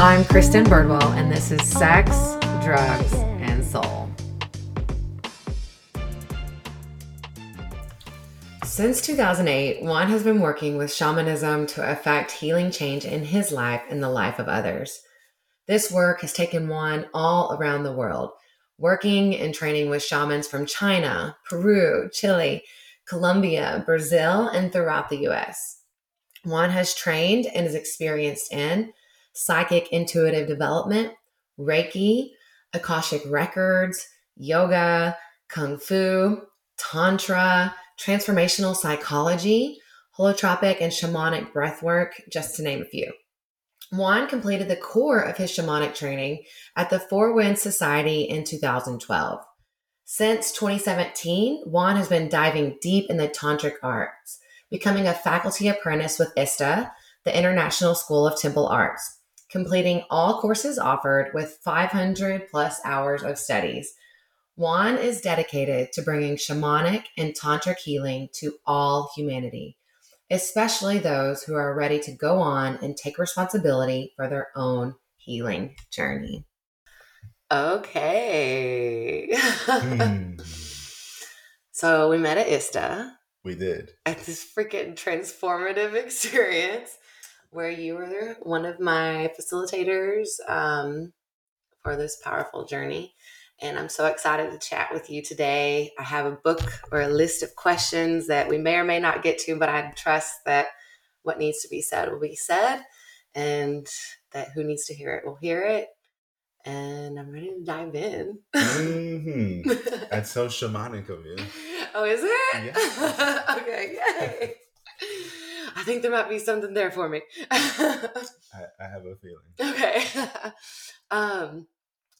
I'm Kristen Birdwell, and this is Sex, Drugs, and Soul. Since 2008, Juan has been working with shamanism to effect healing change in his life and the life of others. This work has taken Juan all around the world, working and training with shamans from China, Peru, Chile, Colombia, Brazil, and throughout the US. Juan has trained and is experienced in psychic intuitive development, Reiki, Akashic records, yoga, Kung Fu, Tantra, transformational psychology, holotropic, and shamanic breathwork, just to name a few. Juan completed the core of his shamanic training at the Four Winds Society in 2012. Since 2017, Juan has been diving deep in the tantric arts, becoming a faculty apprentice with ISTA, the International School of Temple Arts, completing all courses offered with 500 plus hours of studies. Juan is dedicated to bringing shamanic and tantric healing to all humanity especially those who are ready to go on and take responsibility for their own healing journey. Okay. Hmm. so we met at ISTA. We did. At this freaking transformative experience where you were one of my facilitators um, for this powerful journey and I'm so excited to chat with you today. I have a book or a list of questions that we may or may not get to, but I trust that what needs to be said will be said and that who needs to hear it will hear it. And I'm ready to dive in. mm-hmm. That's so shamanic of you. Oh, is it? Yeah. okay, think there might be something there for me. I, I have a feeling. Okay. um,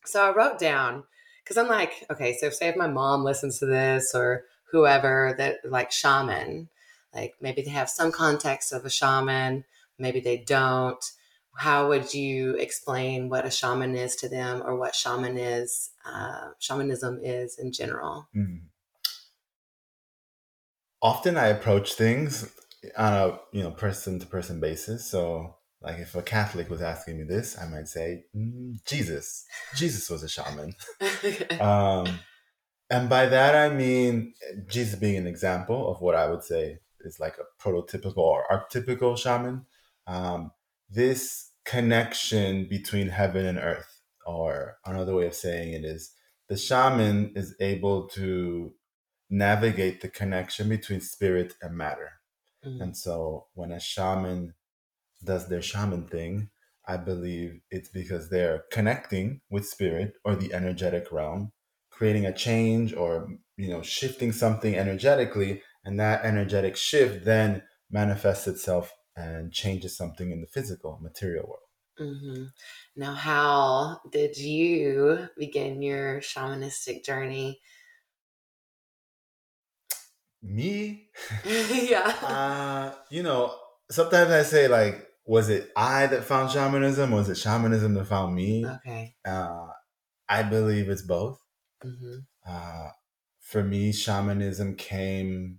so I wrote down because I'm like, okay, so say if my mom listens to this or whoever that like shaman, like maybe they have some context of a shaman, maybe they don't. How would you explain what a shaman is to them or what shaman is, uh, shamanism is in general? Mm. Often I approach things on a you know person to person basis. So like if a Catholic was asking me this, I might say mm, Jesus. Jesus was a shaman. um, and by that I mean Jesus being an example of what I would say is like a prototypical or archetypical shaman. Um, this connection between heaven and earth, or another way of saying it is the shaman is able to navigate the connection between spirit and matter. Mm-hmm. And so when a shaman does their shaman thing, I believe it's because they're connecting with spirit or the energetic realm, creating a change or you know shifting something energetically, and that energetic shift then manifests itself and changes something in the physical material world. Mm-hmm. Now, how did you begin your shamanistic journey? Me? yeah. Uh, you know, sometimes I say like was it I that found shamanism? Or was it shamanism that found me? Okay. Uh, I believe it's both. Mm-hmm. Uh, for me, shamanism came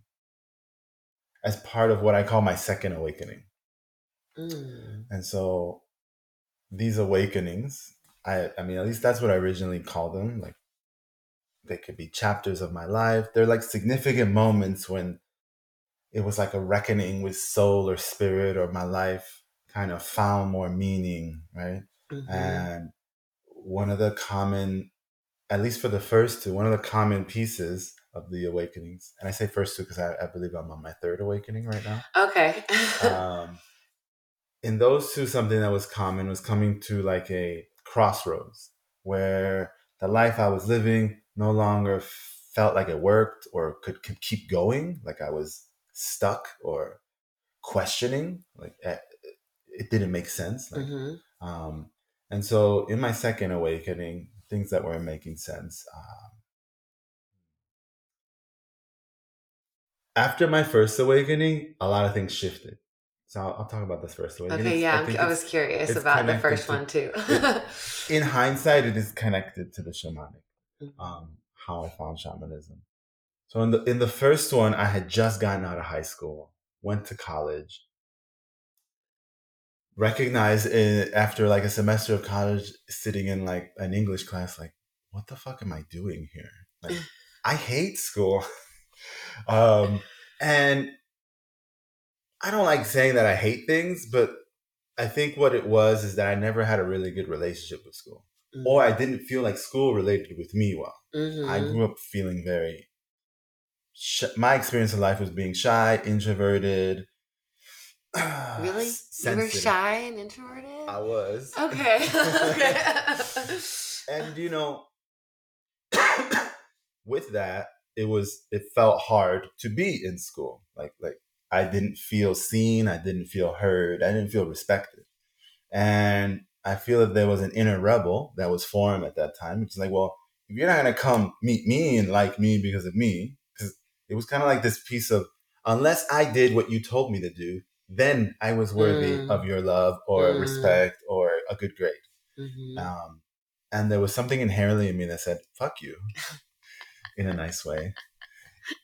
as part of what I call my second awakening. Mm. And so these awakenings, I, I mean, at least that's what I originally called them. Like they could be chapters of my life. They're like significant moments when it was like a reckoning with soul or spirit or my life kind of found more meaning, right? Mm-hmm. And one of the common, at least for the first two, one of the common pieces of the awakenings, and I say first two because I, I, believe I'm on my third awakening right now. Okay. um, in those two, something that was common was coming to like a crossroads where the life I was living no longer felt like it worked or could, could keep going, like I was stuck or questioning, like eh, it didn't make sense. Like, mm-hmm. um, and so in my second awakening, things that were making sense. Um, after my first awakening, a lot of things shifted. So I'll, I'll talk about this first awakening. Okay, yeah, I, I was curious about the first to, one too. it, in hindsight, it is connected to the shamanic. Um, how I found shamanism. So in the in the first one, I had just gotten out of high school, went to college, recognized it after like a semester of college sitting in like an English class, like, what the fuck am I doing here? Like, I hate school. um, and I don't like saying that I hate things, but I think what it was is that I never had a really good relationship with school, mm-hmm. or I didn't feel like school related with me well. Mm-hmm. I grew up feeling very. Sh- my experience in life was being shy, introverted. really, sensitive. you were shy and introverted. I was. Okay. and you know, with that, it was it felt hard to be in school. Like like I didn't feel seen, I didn't feel heard, I didn't feel respected. And I feel that there was an inner rebel that was formed at that time, It's like, well, if you're not gonna come meet me and like me because of me, because it was kind of like this piece of unless I did what you told me to do, then I was worthy mm. of your love or mm. respect or a good grade. Mm-hmm. Um, and there was something inherently in me that said, fuck you, in a nice way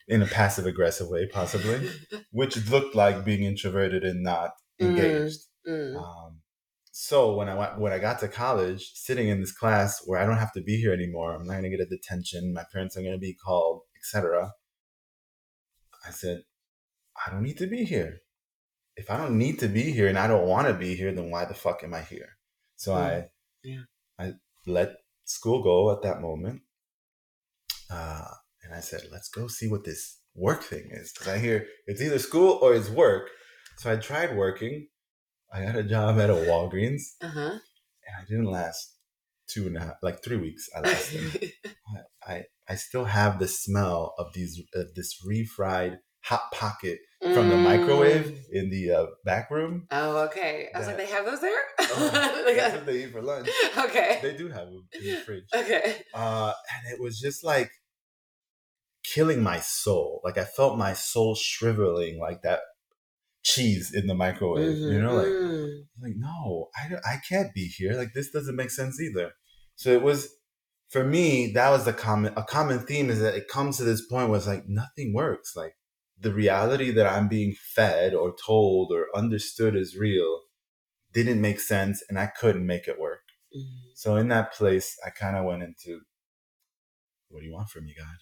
in a passive aggressive way, possibly, which looked like being introverted and not mm, engaged. Mm, mm. Um, so when I went, when I got to college, sitting in this class where I don't have to be here anymore, I'm not going to get a detention. My parents are going to be called, etc. I said, I don't need to be here. If I don't need to be here and I don't want to be here, then why the fuck am I here? So mm. I, yeah. I let school go at that moment. Uh, and I said, let's go see what this work thing is. Because I hear it's either school or it's work. So I tried working. I got a job at a Walgreens. Uh-huh. And I didn't last two and a half, like three weeks. I lasted. I, I, I still have the smell of these uh, this refried hot pocket from the microwave mm. in the uh, back room. Oh, okay. I was like, they have those there. oh, that's what they eat for lunch. Okay, they do have them in the fridge. Okay, uh, and it was just like killing my soul. Like I felt my soul shriveling like that cheese in the microwave. Mm-hmm. You know, like mm. like no, I I can't be here. Like this doesn't make sense either. So it was for me that was the common a common theme is that it comes to this point where it's like nothing works. Like the reality that I'm being fed or told or understood as real didn't make sense and I couldn't make it work. Mm-hmm. So in that place, I kind of went into, what do you want from me, God?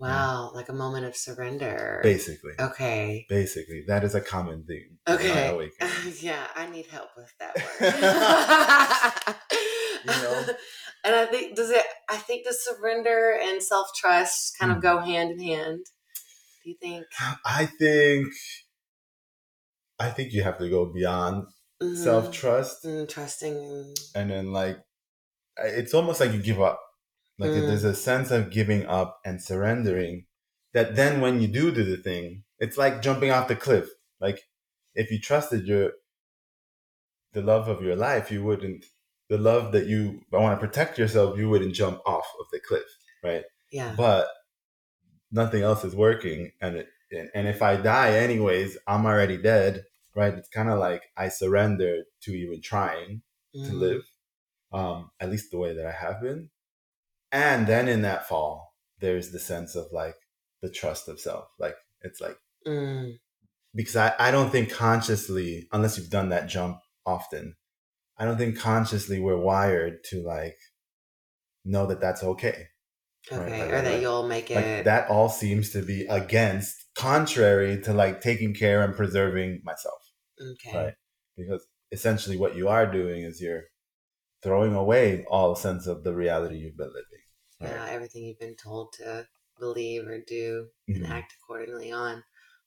Wow, like a moment of surrender. Basically. Okay. Basically, that is a common theme. Okay. yeah, I need help with that you know? And I think does it I think the surrender and self-trust kind of mm. go hand in hand. Do you think? I think I think you have to go beyond mm-hmm. self-trust. Mm, trusting. And then like it's almost like you give up like mm. there's a sense of giving up and surrendering that then when you do do the thing, it's like jumping off the cliff. Like if you trusted your the love of your life, you wouldn't the love that you want to protect yourself, you wouldn't jump off of the cliff, right? Yeah. But nothing else is working, and it, and if I die anyways, I'm already dead, right? It's kind of like I surrender to even trying mm. to live, um, at least the way that I have been. And then in that fall, there's the sense of like the trust of self. Like it's like mm. because I, I don't think consciously, unless you've done that jump often, I don't think consciously we're wired to like know that that's okay. Okay, right? like, or that like, you'll make it. Like that all seems to be against, contrary to like taking care and preserving myself. Okay. Right. Because essentially what you are doing is you're throwing away all sense of the reality you've been living. Right? Yeah, everything you've been told to believe or do mm-hmm. and act accordingly on.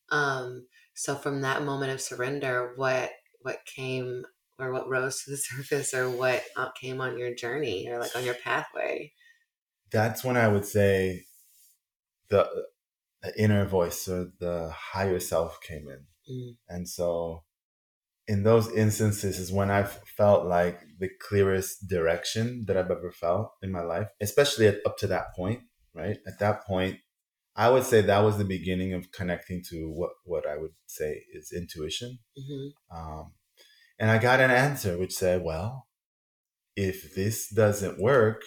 Um, so from that moment of surrender, what what came or what rose to the surface or what uh, came on your journey or like on your pathway? That's when I would say the, the inner voice or the higher self came in. Mm. And so in those instances is when I've felt like the clearest direction that I've ever felt in my life, especially at, up to that point, right? At that point, I would say that was the beginning of connecting to what, what I would say is intuition. Mm-hmm. Um, and I got an answer which said, well, if this doesn't work,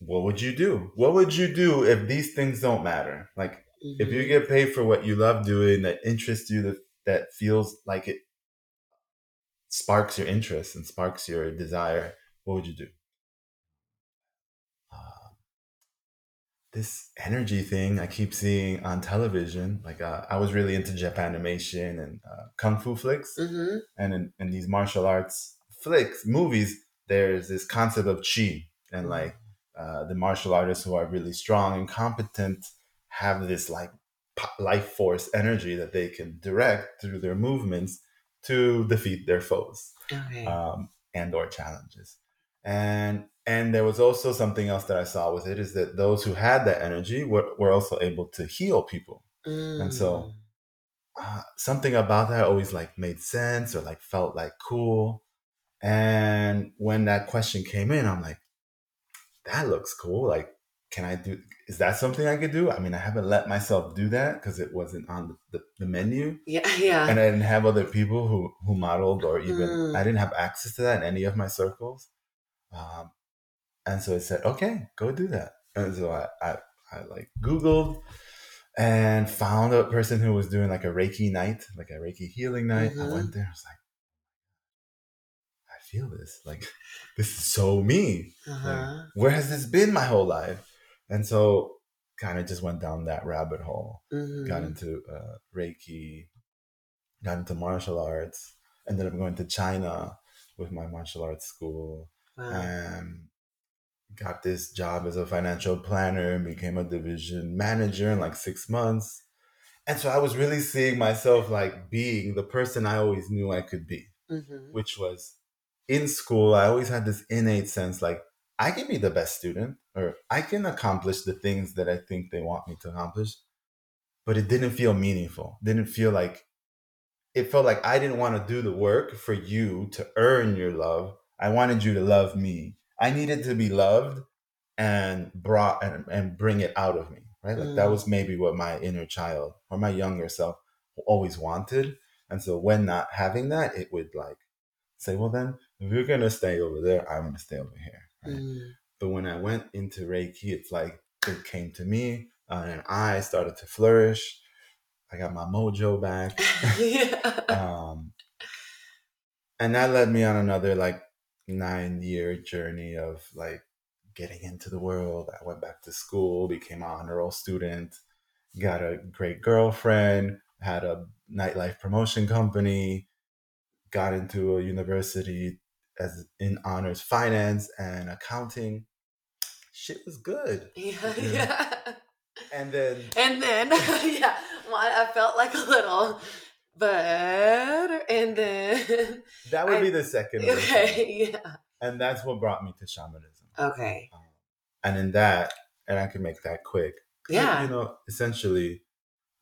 what would you do? What would you do if these things don't matter? Like, mm-hmm. if you mm-hmm. get paid for what you love doing, that interests you, that that feels like it sparks your interest and sparks your desire, what would you do? Uh, this energy thing I keep seeing on television, like uh, I was really into Japanimation and uh, kung fu flicks, Mm-hmm. and in, in these martial arts flicks, movies, there's this concept of chi, and like uh, the martial artists who are really strong and competent have this like life force energy that they can direct through their movements to defeat their foes Okay. um, and or challenges. And and there was also something else that i saw with it is that those who had that energy were, were also able to heal people. And so- uh, something about that always like made sense or like felt like cool. And when that question came in i'm like that looks cool like can i do is that something i could do i mean i haven't let myself do that because it wasn't on the, the, the menu yeah, yeah. and I didn't have other people who who modeled or even Mm. I didn't have access to that in any of my circles. Um, and so I said, okay, go do that. And so I, I I like Googled and found a person who was doing like a Reiki night, like a Reiki healing night. I Mhm. went there. I was like, I feel this. Like this is so me. uh-huh. Where has this been my whole life? And so kind of just went down that rabbit hole Mhm. got into uh, Reiki, got into martial arts, ended up going to China with my martial arts school, Wow. and got this job as a financial planner and became a division manager in like six months. And so I was really seeing myself like being the person I always knew I could be, Mhm. which was in school, I always had this innate sense like I can be the best student or I can accomplish the things that I think they want me to accomplish but it didn't feel meaningful. Didn't feel like it felt like I didn't want to do the work for you to earn your love. I wanted you to love me. I needed to be loved and brought and, and bring it out of me. Right? Like that Mm. was maybe what my inner child or my younger self always wanted. And so when not having that, it would like say, well then if you're gonna stay over there, I'm gonna stay over here. Right? Mm. But when I went into Reiki, it's like it came to me uh, and I started to flourish. I got my mojo back. Um, and that led me on another like nine year journey of like getting into the world. I went back to school, became an honor roll student, got a great girlfriend, had a nightlife promotion company, got into a university as in honors finance and accounting. Shit was good. Yeah, Yeah. yeah. And then And then, yeah, well, I felt like a little, but, and then, that would I- be the second version. okay, yeah. And that's what brought me to shamanism. Okay. Um, and in that, and I can make that quick. it, Yeah. You know, essentially,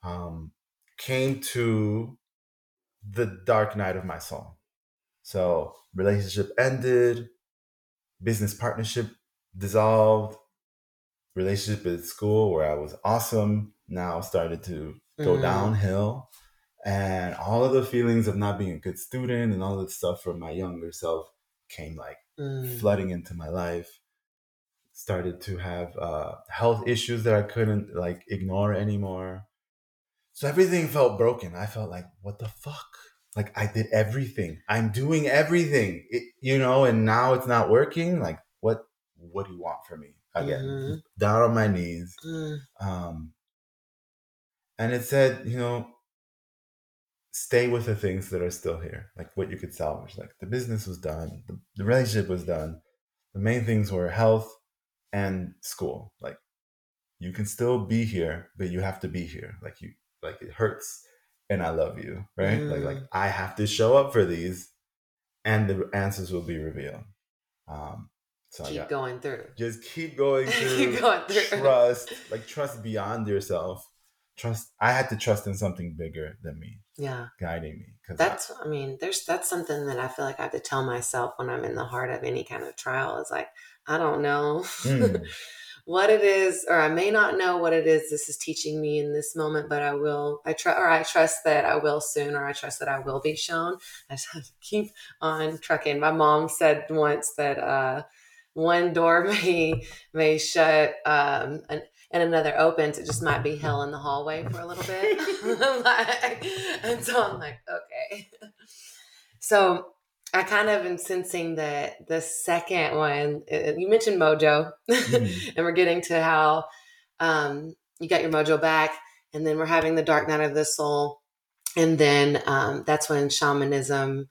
um, came to the dark night of my soul. So relationship ended, business partnership dissolved, relationship at school where I was awesome now started to go Mhm. downhill. And all of the feelings of not being a good student and all the stuff from my younger self came like Mm. flooding into my life started to have uh, health issues that i couldn't like ignore anymore so everything felt broken i felt like what the fuck like i did everything. I'm doing everything. It, you know and now it's not working like what what do you want from me again? Mhm. down on my knees. Mm. um and it said you know stay with the things that are still here like what you could salvage. Like the business was done the, the relationship was done the main things were health and school. Like you can still be here but you have to be here. Like you like it hurts and i love you right like like Mm. i have to show up for these and the answers will be revealed um so I Keep got, going through. just keep going through Keep going through. trust like trust beyond yourself trust i had to trust in something bigger than me Yeah. guiding me because That's, I mean, there's, that's something that I feel like I have to tell myself when I'm in the heart of any kind of trial is like, I don't know Mm. what it is, or I may not know what it is this is teaching me in this moment, but I will, I try, or I trust that I will soon, or I trust that I will be shown. I just have to keep on trucking. My mom said once that, uh, one door may may shut um, and, and another opens. It just might be hell in the hallway for a little bit. Like- and so I'm like, okay. So I kind of am sensing that the second one, uh, you mentioned mojo, mm-hmm. and we're getting to how um, you got your mojo back, and then we're having the dark night of the soul, and then um, that's when shamanism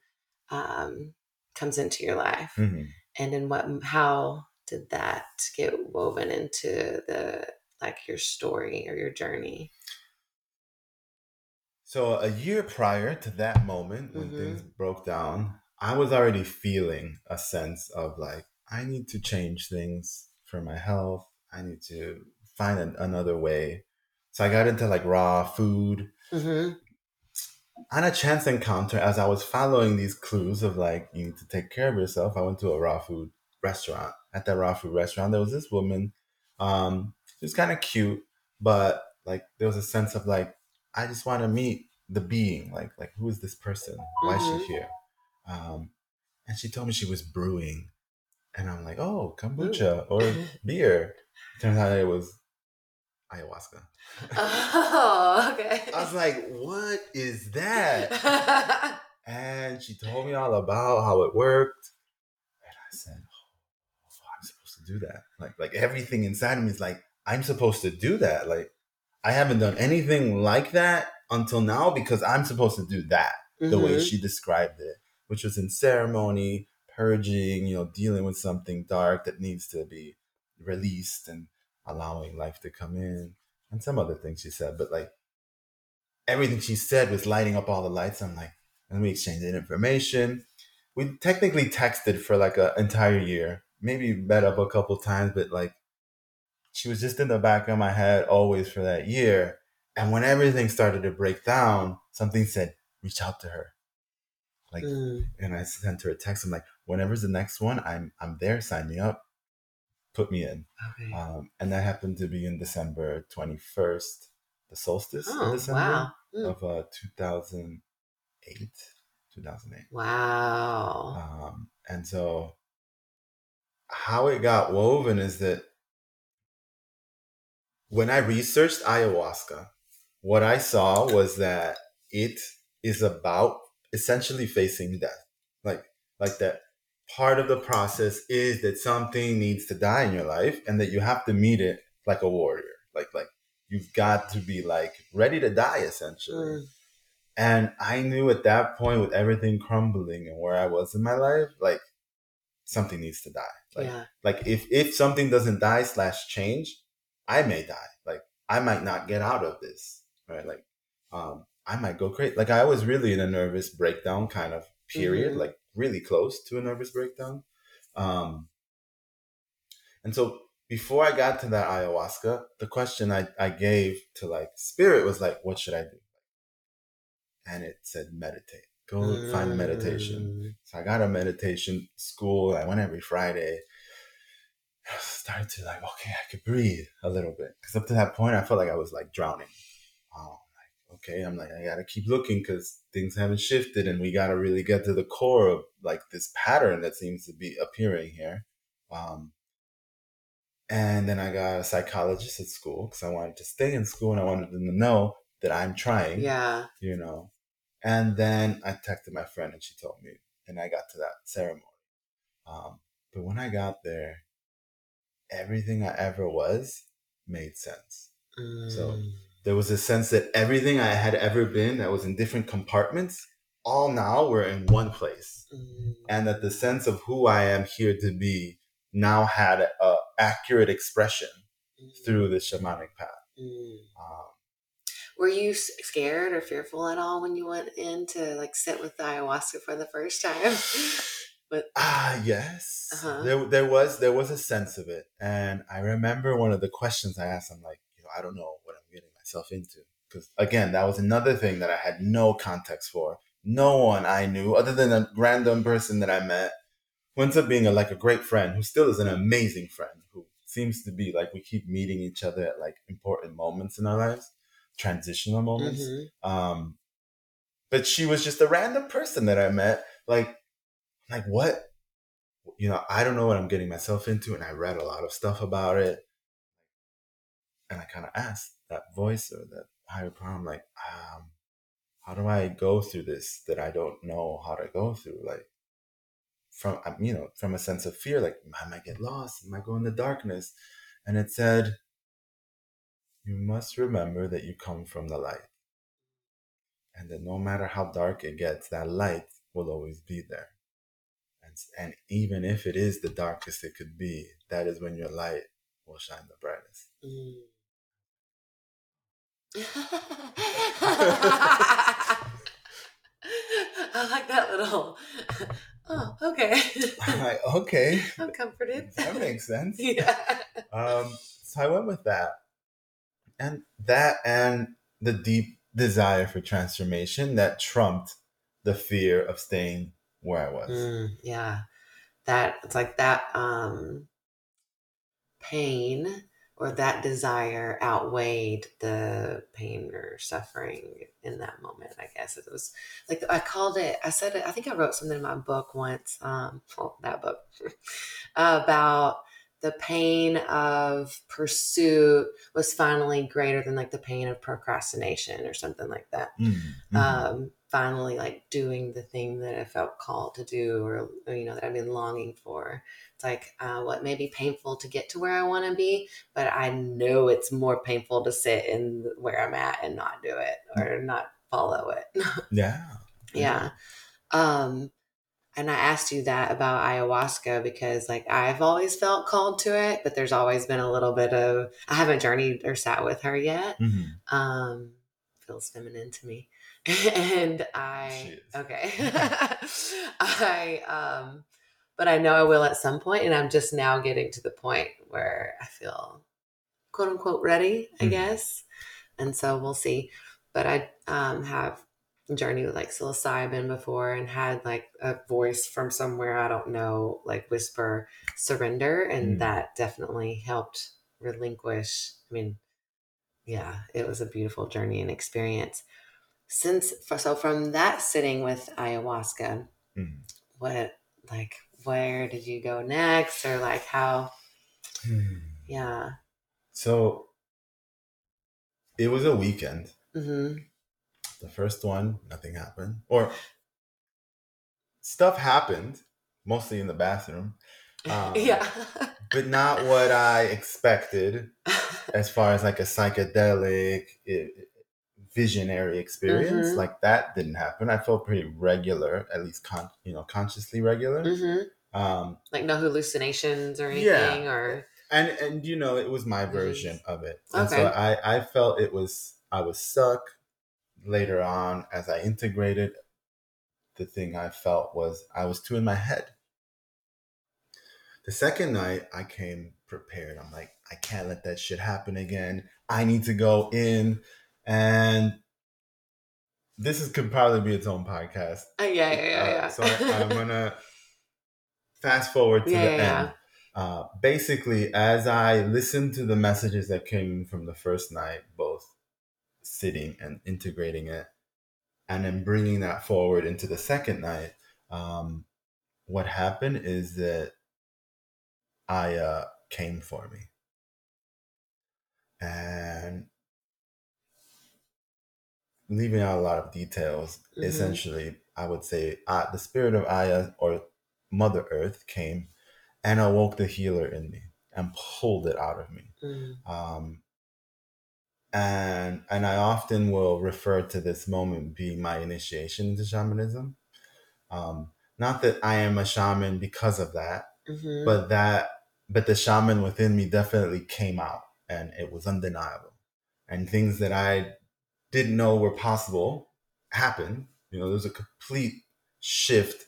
um, comes into your life, mm-hmm. and then what, how did that get woven into the like your story or your journey? So a year prior to that moment when mm-hmm. things broke down, I was already feeling a sense of like, I need to change things for my health. I need to find an, another way. So I got into like raw food. Mm-hmm. On a chance encounter, as I was following these clues of like, you need to take care of yourself, I went to a raw food restaurant. At that raw food restaurant, there was this woman. Um, she was kind of cute, but like there was a sense of like, I just want to meet the being. Like, like who is this person? Why mm-hmm. is she mm-hmm. here? Um, and she told me she was brewing. And I'm like, oh, kombucha or beer. Turns out it was ayahuasca. Oh, okay. I was like, what is that? and she told me all about how it worked. And I said, oh, I'm supposed to do that. Like, like everything inside of me is like, I'm supposed to do that. Like, I haven't done anything like that until now because I'm supposed to do that mm-hmm. the way mm-hmm. she described it which was in ceremony, purging, you know, dealing with something dark that needs to be released and allowing life to come in, and some other things she said. But like everything she said was lighting up all the lights. I'm like, and we exchanged information. We technically texted for like an entire year, maybe met up a couple times, but like she was just in the back of my head always for that year. And when everything started to break down, something said, reach out to her. Like, mm. and I sent her a text. I'm like, whenever's the next one, I'm I'm there. Sign me up. Put me in. Okay. Um, and that happened to be in December 21st, the solstice oh, in December wow. mm. of uh, 2008. 2008. Wow. Um, and so, how it got woven is that when I researched ayahuasca, what I saw was that it is about essentially facing death. Like like that part of the process is that something needs to die in your life and that you have to meet it like a warrior. Like like you've got to be like ready to die essentially. Mm. And I knew at that point with everything crumbling and where I was in my life, like something needs to die. Like yeah. like if if something doesn't die slash change, I may die. Like I might not get out of this. Right. Like um I might go crazy. Like I was really in a nervous breakdown kind of period, mm-hmm. like really close to a nervous breakdown. Um, and so before I got to that ayahuasca, the question I, I gave to like spirit was like, what should I do? And it said meditate. Go mm. find meditation. Mm. So I got a meditation school. I went every Friday. I started to like, okay, I could breathe a little bit. Cause up to that point, I felt like I was like drowning. Um, okay i'm like i gotta keep looking because things haven't shifted and we gotta really get to the core of like this pattern that seems to be appearing here. Um, and then i got a psychologist at school because i wanted to stay in school and i wanted them to know that i'm trying yeah. you know. And then i texted my friend and she told me and i got to that ceremony. Um, but when i got there everything i ever was made sense. Mm. so there was a sense that everything I had ever been that was in different compartments, all now were in one place. Mm. And that the sense of who I am here to be now had a accurate expression mm. through the shamanic path. Mm. Um, were you scared or fearful at all when you went in to like sit with the ayahuasca for the first time? but ah yes uh-huh. there, there was there was a sense of it and i remember one of the questions i asked i'm like you know i don't know what myself into. Because again, that was another thing that I had no context for. No one I knew, other than a random person that I met, who ends up being a, like a great friend, who still is an amazing friend, who seems to be like we keep meeting each other at like important moments in our lives, transitional moments. Mm-hmm. Um, but she was just a random person that I met. Like, like what? You know, I don't know what I'm getting myself into, and I read a lot of stuff about it. And I kind of asked, that voice or that higher power. I'm like, um, how do I go through this that I don't know how to go through? Like, from you know from a sense of fear like i might get lost i might go in the darkness and it said you must remember that you come from the light and that no matter how dark it gets that light will always be there and, and even if it is the darkest it could be that is when your light will shine the brightest mm. I like that little Oh, okay. I'm okay. I'm comforted. That makes sense. yeah. Um, so I went with that. And that and the deep desire for transformation that trumped the fear of staying where I was. Mm, yeah. That it's like that um pain or that desire outweighed the pain or suffering in that moment i guess it was like i called it i said it i think i wrote something in my book once um well, that book about the pain of pursuit was finally greater than like the pain of procrastination or something like that mm-hmm. um finally like doing the thing that i felt called to do or you know that i've been longing for it's like uh, what may be painful to get to where I want to be, but I know it's more painful to sit in where I'm at and not do it or not follow it. yeah. yeah. Um, and I asked you that about ayahuasca because like I've always felt called to it, but there's always been a little bit of I haven't journeyed or sat with her yet. Mm-hmm. Um, feels feminine to me. and I okay. I um but I know I will at some point, and I'm just now getting to the point where I feel quote unquote ready, I mm guess. And so we'll see. But I um, have journeyed with like psilocybin before and had like a voice from somewhere I don't know, like whisper surrender, and mm. that definitely helped relinquish. I mean, yeah, it was a beautiful journey and experience. Since so from that sitting with ayahuasca, mm. what like where did you go next or like how hmm. yeah so it was a weekend mm-hmm. the first one nothing happened or stuff happened mostly in the bathroom um, yeah but not what i expected as far as like a psychedelic it, visionary experience mm-hmm. like that didn't happen. I felt pretty regular, at least con- you know consciously regular. Mm-hmm. Um, like no hallucinations or anything, yeah. or and and you know it was my version mm-hmm. of it. And okay. so I I felt it was I was stuck. Later on, as I integrated, the thing I felt was I was too in my head. The second night, I came prepared. I'm like, I can't let that shit happen again. I need to go in and this is could probably be its own podcast. Uh, yeah, yeah, yeah, uh, yeah. so I, am gonna fast forward to yeah, the yeah, end. Uh, basically, as I listened to the messages that came from the first night, both sitting and integrating it, and then bringing that forward into the second night, um, what happened is that Aya came for me. And leaving out a lot of details, mm-hmm. essentially, I would say uh, the spirit of Aya or Mother Earth came and awoke the healer in me and pulled it out of me. Mm. Um, and and I often will refer to this moment being my initiation into shamanism. Um, not that I am a shaman because of that, mm-hmm. but that but the shaman within me definitely came out and it was undeniable. And things that I didn't know were possible happen. You know, there's a complete shift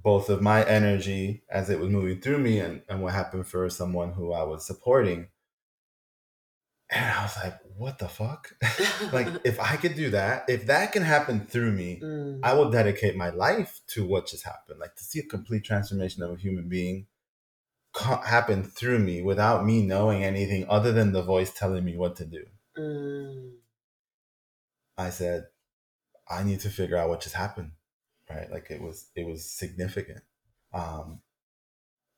both of my energy as it was moving through me and, and what happened for someone who I was supporting. And I was like, what the fuck? like, if I could do that, if that can happen through me, mm. I will dedicate my life to what just happened. Like, to see a complete transformation of a human being happen through me without me knowing anything other than the voice telling me what to do. Mm. I said, I need to figure out what just happened. Right. Like it was, it was significant. Um,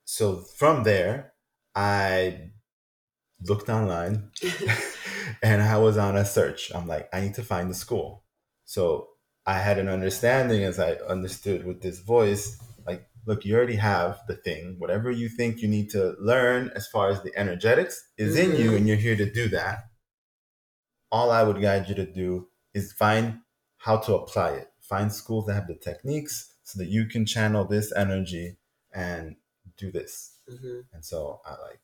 so from there, I looked online and I was on a search. I'm like, I need to find the school. So I had an understanding as I understood with this voice, like look, you already have the thing. Whatever you think you need to learn as far as the energetics is mm-hmm. in you, mm-hmm. and you're here to do that. All I would guide you to do is find how to apply it. Find schools that have the techniques so that you can channel this energy and do this. Mm-hmm. And so I like,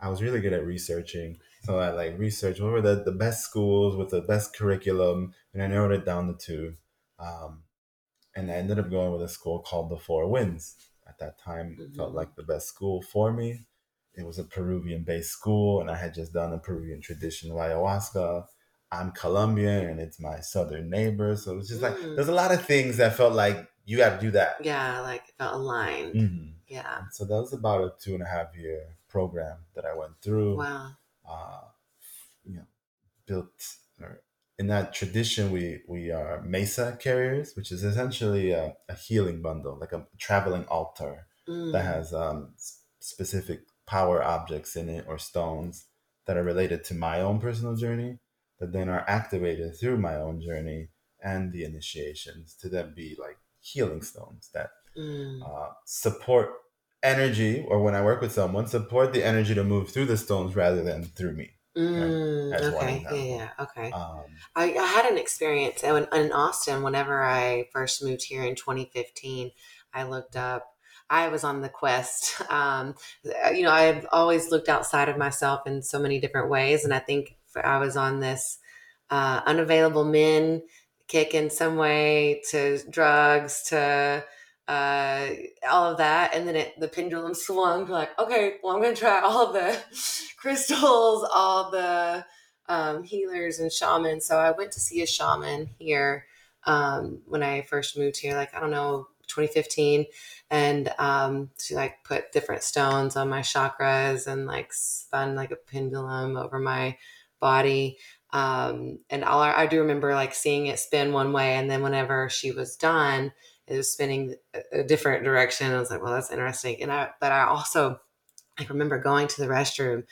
I was really good at researching. So I like researched what were the, the best schools with the best curriculum, and I narrowed it down to two. Um, and I ended up going with a school called the Four Winds. At that time, mm-hmm. felt like the best school for me. It was a Peruvian based school, and I had just done a Peruvian tradition of ayahuasca. I'm Colombian, and it's my southern neighbor. So it was just mm. like, there's a lot of things that felt like you got to do that. Yeah, like it felt aligned. Mm-hmm. Yeah. And so that was about a two and a half year program that I went through. Wow. Uh, you know, built in that tradition, we we are mesa carriers, which is essentially a, a healing bundle, like a traveling altar mm. that has um, specific power objects in it or stones that are related to my own personal journey that then are activated through my own journey and the initiations to then be like healing stones that mm. uh, support energy or when i work with someone support the energy to move through the stones rather than through me Mm, okay. Yeah, yeah. Okay. Um, I, I, had an experience in, in Austin whenever I first moved here in 2015. I looked up. I was on the quest. Um, you know, I've always looked outside of myself in so many different ways, and I think I was on this uh, unavailable men kick in some way to drugs to uh, all of that, and then it, the pendulum swung. Like, okay, well, I'm going to try all the crystals, all the um, healers and shamans. So I went to see a shaman here um, when I first moved here. Like, I don't know, 2015 and um, she like put different stones on my chakras and like spun like a pendulum over my body um, and all I, I do remember like seeing it spin one way and then whenever she was done it was spinning a different direction. I was like, well, that's interesting. And I, but I also, I remember going to the restroom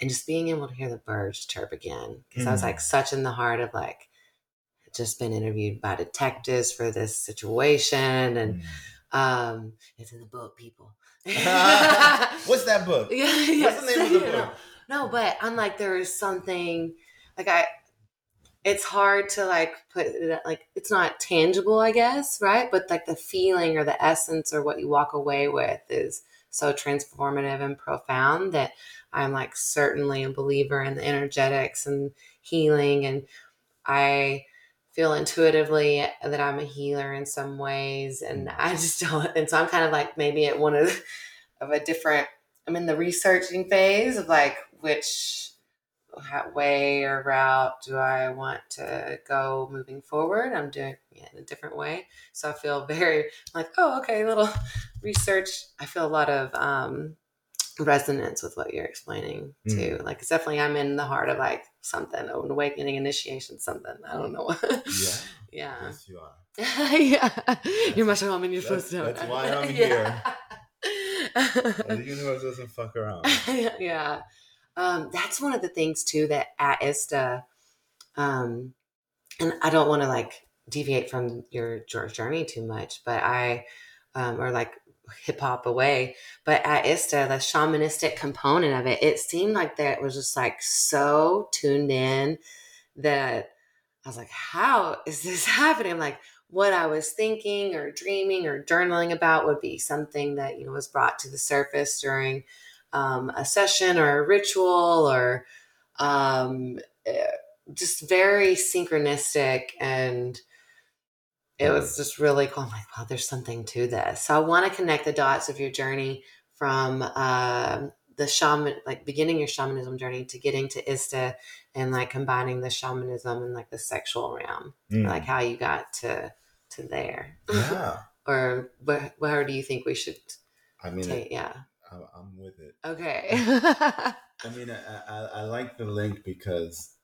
and just being able to hear the birds chirp again because mm. I was like mm. such in the heart of like just been interviewed by detectives for this situation and mm. um it's in the book people what's that book yeah, what's the name of the book no but i'm like there is something like i it's hard to like put it like it's not tangible i guess right? But like the feeling or the essence or what you walk away with is so transformative and profound that i'm like certainly a believer in the energetics and healing. And i feel intuitively that i'm a healer in some ways and mm. i just don't and so i'm kind of like maybe at one of of a different i'm in the researching phase of like which way or route do I want to go moving forward. I'm doing it in a different way. So I feel very like, oh, okay, little research. I feel a lot of um, resonance with what you're explaining too. Mm. Like it's definitely I'm in the heart of like something, an awakening, initiation, something. I don't know. yeah. yeah. Yes, you are. yeah. That's, you're much home you're supposed to know. That's why I'm here. the universe doesn't fuck around. yeah um, that's one of the things too that at ISTA, um, and I don't want to like deviate from your journey too much, but I, um, or like hip hop away, but at ISTA, the shamanistic component of it, it seemed like that was just like so tuned in that I was like, how is this happening? I'm like, what I was thinking or dreaming or journaling about would be something that, you know, was brought to the surface during um, a session or a ritual or um, eh, just very synchronistic and it was just really cool. I'm like, wow, there's something to this. So I want to connect the dots of your journey from uh, the shaman, like beginning your shamanism journey to getting to ISTA and like combining the shamanism and like the sexual realm, mm. like how you got to to there. Yeah. or where, where do you think we should? I mean, take, yeah. I'm with it. Okay. I mean, I, I, I like the link because,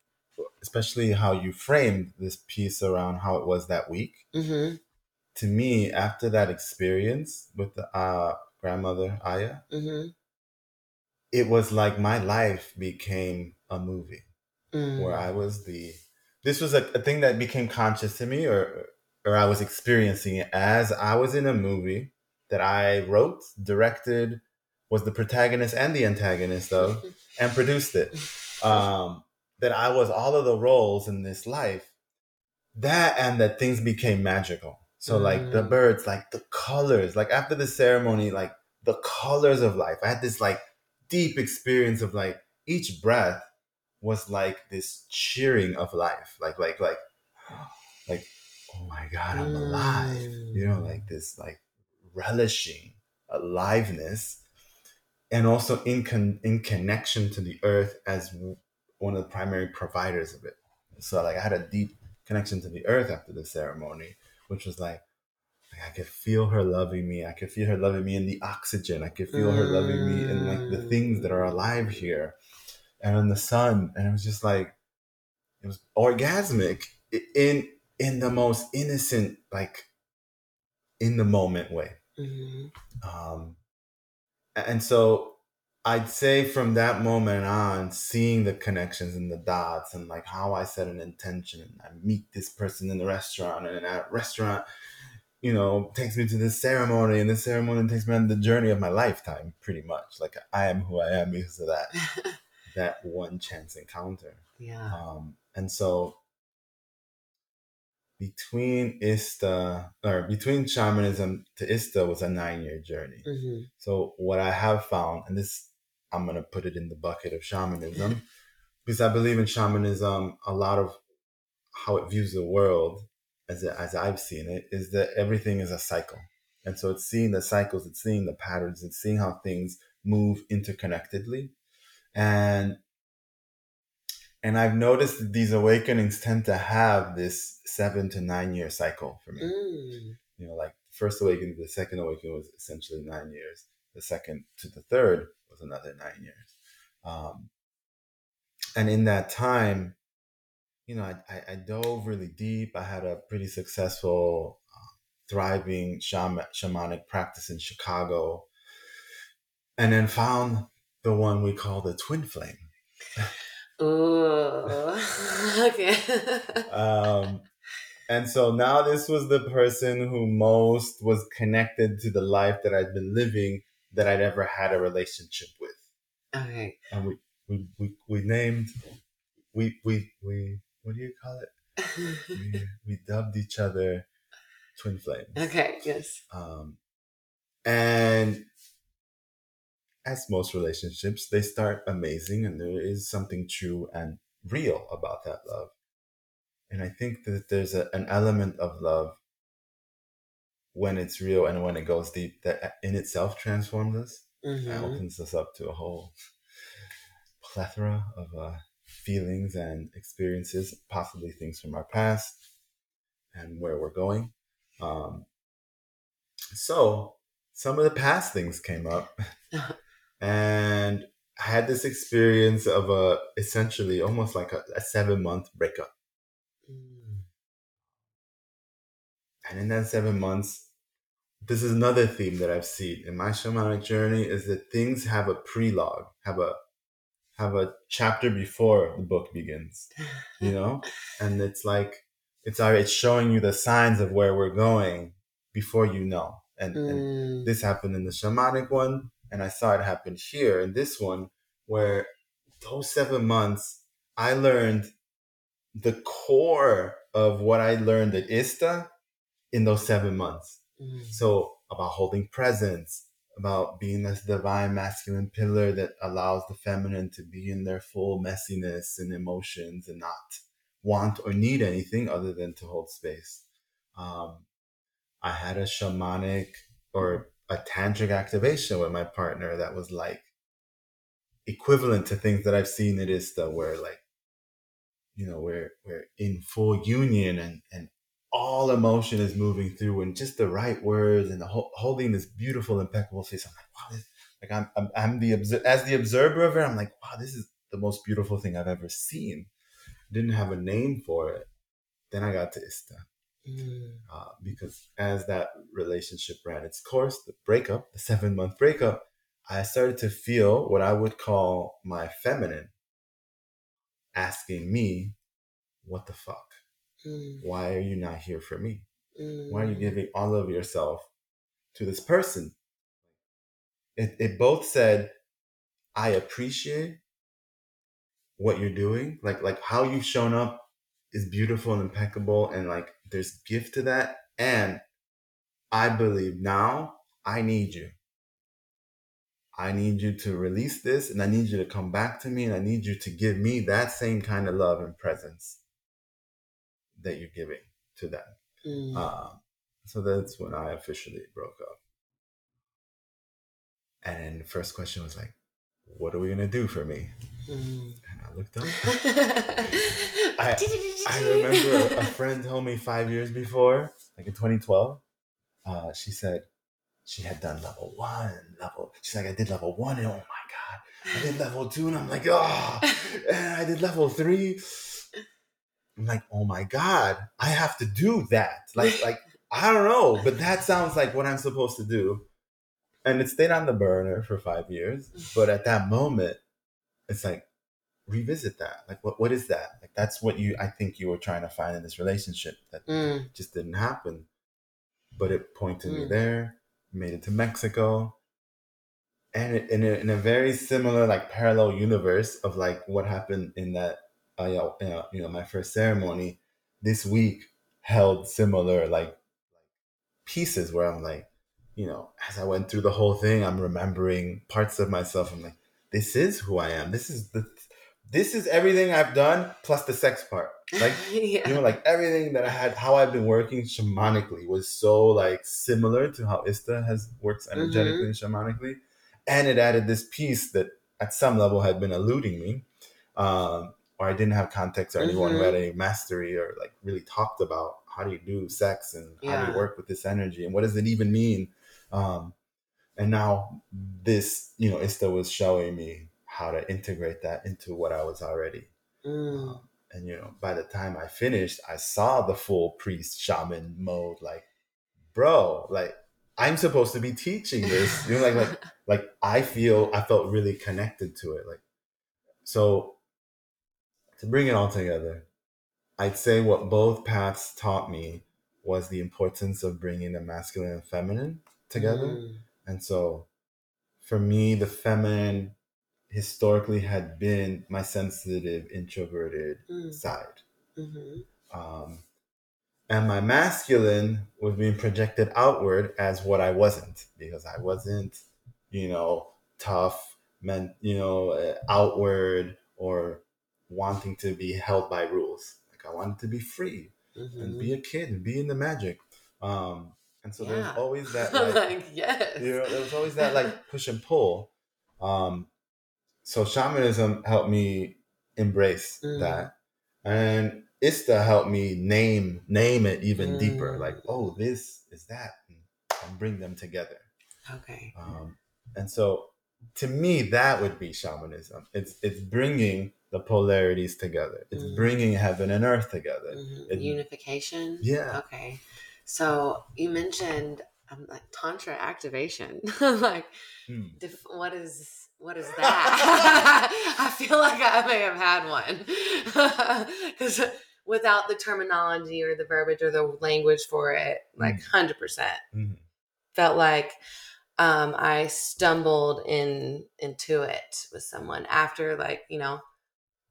especially how you framed this piece around how it was that week. Mm-hmm. To me, after that experience with the uh, grandmother Aya, mm-hmm. it was like my life became a movie mm. where I was the. This was a, a thing that became conscious to me, or or I was experiencing it as I was in a movie that I wrote, directed, was the protagonist and the antagonist of, and produced it. Um, that I was all of the roles in this life. That and that things became magical. So mm. like the mm. birds, like the colors, like after the ceremony, like the colors of life. I had this like deep experience of like each breath was like this cheering of life. Like like like like oh my god, I'm alive. You know, like this like relishing aliveness and also in con- in connection to the earth as one of the primary providers of it. So like I had a deep connection to the earth after the ceremony, which was like, like I could feel her loving me. I could feel her loving me in the oxygen. I could feel her loving me in like the things that are alive here, and in the sun. And it was just like it was orgasmic in in the most innocent, like in the moment way. Mm-hmm. Um, and so I'd say from that moment on, seeing the connections and the dots and like how I set an intention and I meet this person in the restaurant and that restaurant, you know, takes me to this ceremony and this ceremony takes me on the journey of my lifetime, pretty much. Like I am who I am because of that that one chance encounter. Yeah. Um, and so between ISTA or between shamanism to ISTA was a nine year journey. Mm-hmm. So what I have found, and this I'm gonna put it in the bucket of shamanism, because I believe in shamanism. A lot of how it views the world, as as I've seen it, is that everything is a cycle, and so it's seeing the cycles, it's seeing the patterns, it's seeing how things move interconnectedly, and and I've noticed that these awakenings tend to have this seven to nine year cycle for me. Mm. You know, like first awakening the second awakening was essentially nine years. The second to the third was another nine years. Um, and in that time, you know, I, I, I, dove really deep. I had a pretty successful, uh, thriving shaman, shamanic practice in Chicago, and then found the one we call the twin flame. Ooh. okay. um, and so now this was the person who most was connected to the life that I'd been living that I'd ever had a relationship with. Okay. And we we we, we named we we we what do you call it? we, we dubbed each other twin flames. Okay. Yes. Um, and as most relationships, they start amazing and there is something true and real about that love. And I think that there's a, an element of love when it's real and when it goes deep that in itself transforms us mm-hmm. and opens us up to a whole plethora of uh, feelings and experiences, possibly things from our past and where we're going. Um, so some of the past things came up and I had this experience of a essentially almost like a, a seven month breakup. Mm. And in that seven months, this is another theme that I've seen in my shamanic journey is that things have a prelogue, have a have a chapter before the book begins, you know, and it's like it's already it's showing you the signs of where we're going before you know. And, mm. and this happened in the shamanic one, and I saw it happen here in this one, where those seven months, I learned the core of what I learned at ISTA in those seven months. Mm. So about holding presence, about being this divine masculine pillar that allows the feminine to be in their full messiness and emotions and not want or need anything other than to hold space. Um, I had a shamanic or a tantric activation with my partner that was like equivalent to things that I've seen at ISTA where like, you know, we're we're in full union and and all emotion is moving through and just the right words and the ho- holding this beautiful impeccable face. I'm like, wow, this, like I'm, I'm I'm the as the observer of it. I'm like, wow, this is the most beautiful thing I've ever seen. Didn't have a name for it. Then I got to ISTA Mm. Uh, because as that relationship ran its course, the breakup, the seven month breakup, I started to feel what I would call my feminine asking me, What the fuck? Mm. Why are you not here for me? Mm. Why are you mm. giving all of yourself to this person. It, it both said, I appreciate what you're doing. Like, like how you've shown up is beautiful and impeccable. And like, there's gift to that. And I believe now I need you. I need you to release this and I need you to come back to me and I need you to give me that same kind of love and presence that you're giving to them. Mm. Um, so that's when I officially broke up. And the first question was like, what are we gonna do for me? Mm. And I looked up. I, I remember a friend told me five years before, like in 2012, uh, she said she had done level one, level. She's like, I did level one, and oh my god, I did level two, and I'm like, oh, and I did level three. I'm like, oh my god, I have to do that. Like, like I don't know, but that sounds like what I'm supposed to do. And it stayed on the burner for five years. But at that moment, it's like, revisit that. Like, what, what is that? Like, that's what you, I think you were trying to find in this relationship that mm. just didn't happen. But it pointed mm. me there, made it to Mexico. And it, in, a, in a very similar, like, parallel universe of like what happened in that, uh, you know, you know, my first ceremony this week held similar, like, pieces where I'm like, you know, as I went through the whole thing, I'm remembering parts of myself. I'm like, this is who I am. This is the this is everything I've done plus the sex part. Like yeah. you know, like everything that I had, how I've been working shamanically was so like similar to how ISTA has works energetically mm-hmm. and shamanically. And it added this piece that at some level had been eluding me. Um, or I didn't have context or anyone mm-hmm. who had any mastery or like really talked about how do you do sex and yeah. how do you work with this energy and what does it even mean um, and now this you know ISTA was showing me how to integrate that into what i was already mm. um, and you know by the time i finished i saw the full priest shaman mode like bro like i'm supposed to be teaching this you know like like like i feel i felt really connected to it like so to bring it all together I'd say what both paths taught me was the importance of bringing the masculine and feminine together. Mm. And so for me, the feminine historically had been my sensitive, introverted mm. side. Mm-hmm. Um, and my masculine was being projected outward as what I wasn't because I wasn't, you know, tough, meant, you know, uh, outward or wanting to be held by rules. Like I wanted to be free mm-hmm. and be a kid and be in the magic. Um, and so yeah. there was always that like, like, yes, you know, there was always that like push and pull. Um, so shamanism helped me embrace mm. that, and ISTA helped me name name it even mm. deeper. Like, oh, this is that, and bring them together. Okay. Um, and so, to me, that would be shamanism. It's it's bringing the polarities together. It's mm-hmm. bringing heaven and earth together. Mm-hmm. It, Unification. Yeah. Okay. So you mentioned um, like tantra activation. like, hmm. def- what is what is that? I feel like I may have had one because without the terminology or the verbiage or the language for it, like 100 mm-hmm. percent, mm-hmm. felt like um, I stumbled in into it with someone after like you know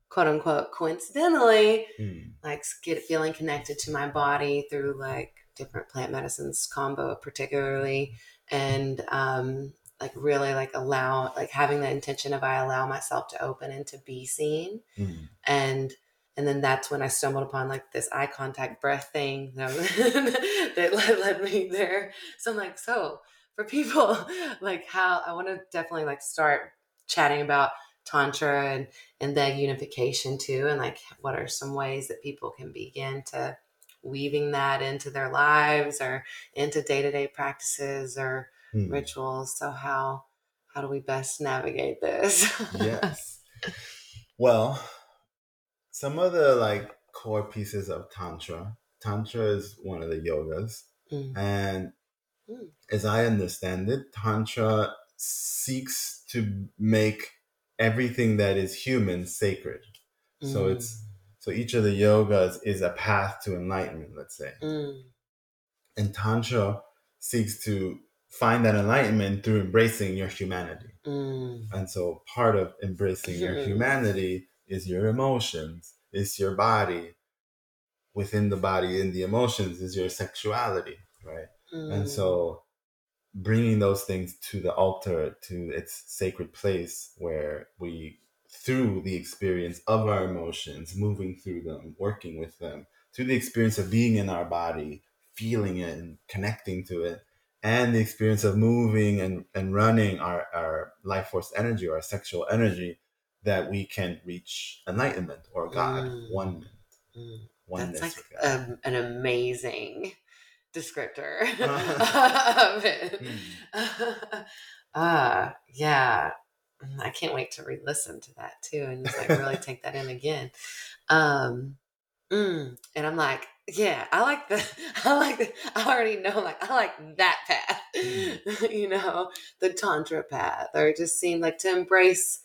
quote unquote coincidentally mm. like get feeling connected to my body through like different plant medicines combo particularly. And um like really like allow like having the intention of I allow myself to open and to be seen. Mm. and and then that's when I stumbled upon like this eye contact breath thing that, that led, led me there. So I'm like so for people like how I want to definitely like start chatting about tantra and and the unification too and like what are some ways that people can begin to weaving that into their lives or into day-to-day practices or hmm. rituals so how how do we best navigate this yes well some of the like core pieces of tantra tantra is one of the yogas mm. and mm. as i understand it tantra seeks to make everything that is human sacred. Mm. So it's so each of the yogas is a path to enlightenment, let's say. Mm. And Tantra seeks to find that enlightenment through embracing your humanity. Mm. And so part of embracing your humanity is your emotions, is your body. Within the body, in the emotions, is your sexuality, right? Mm. And so bringing those things to the altar, to its sacred place where we, through the experience of our emotions, moving through them, working with them, through the experience of being in our body, feeling it and connecting to it, and the experience of moving and, and running our, our life force energy or our sexual energy, that we can reach enlightenment or God, Mm. one Mm. oneness That's like um, an amazing descriptor of it. Mm. uh, yeah. Mm, I can't wait to re-listen to that too and just like really take that in again. Um, mm, and I'm like, yeah, I like the, I like the, I already know, like, I like that path, Mm. you know, the Tantra path, or it just seemed like to embrace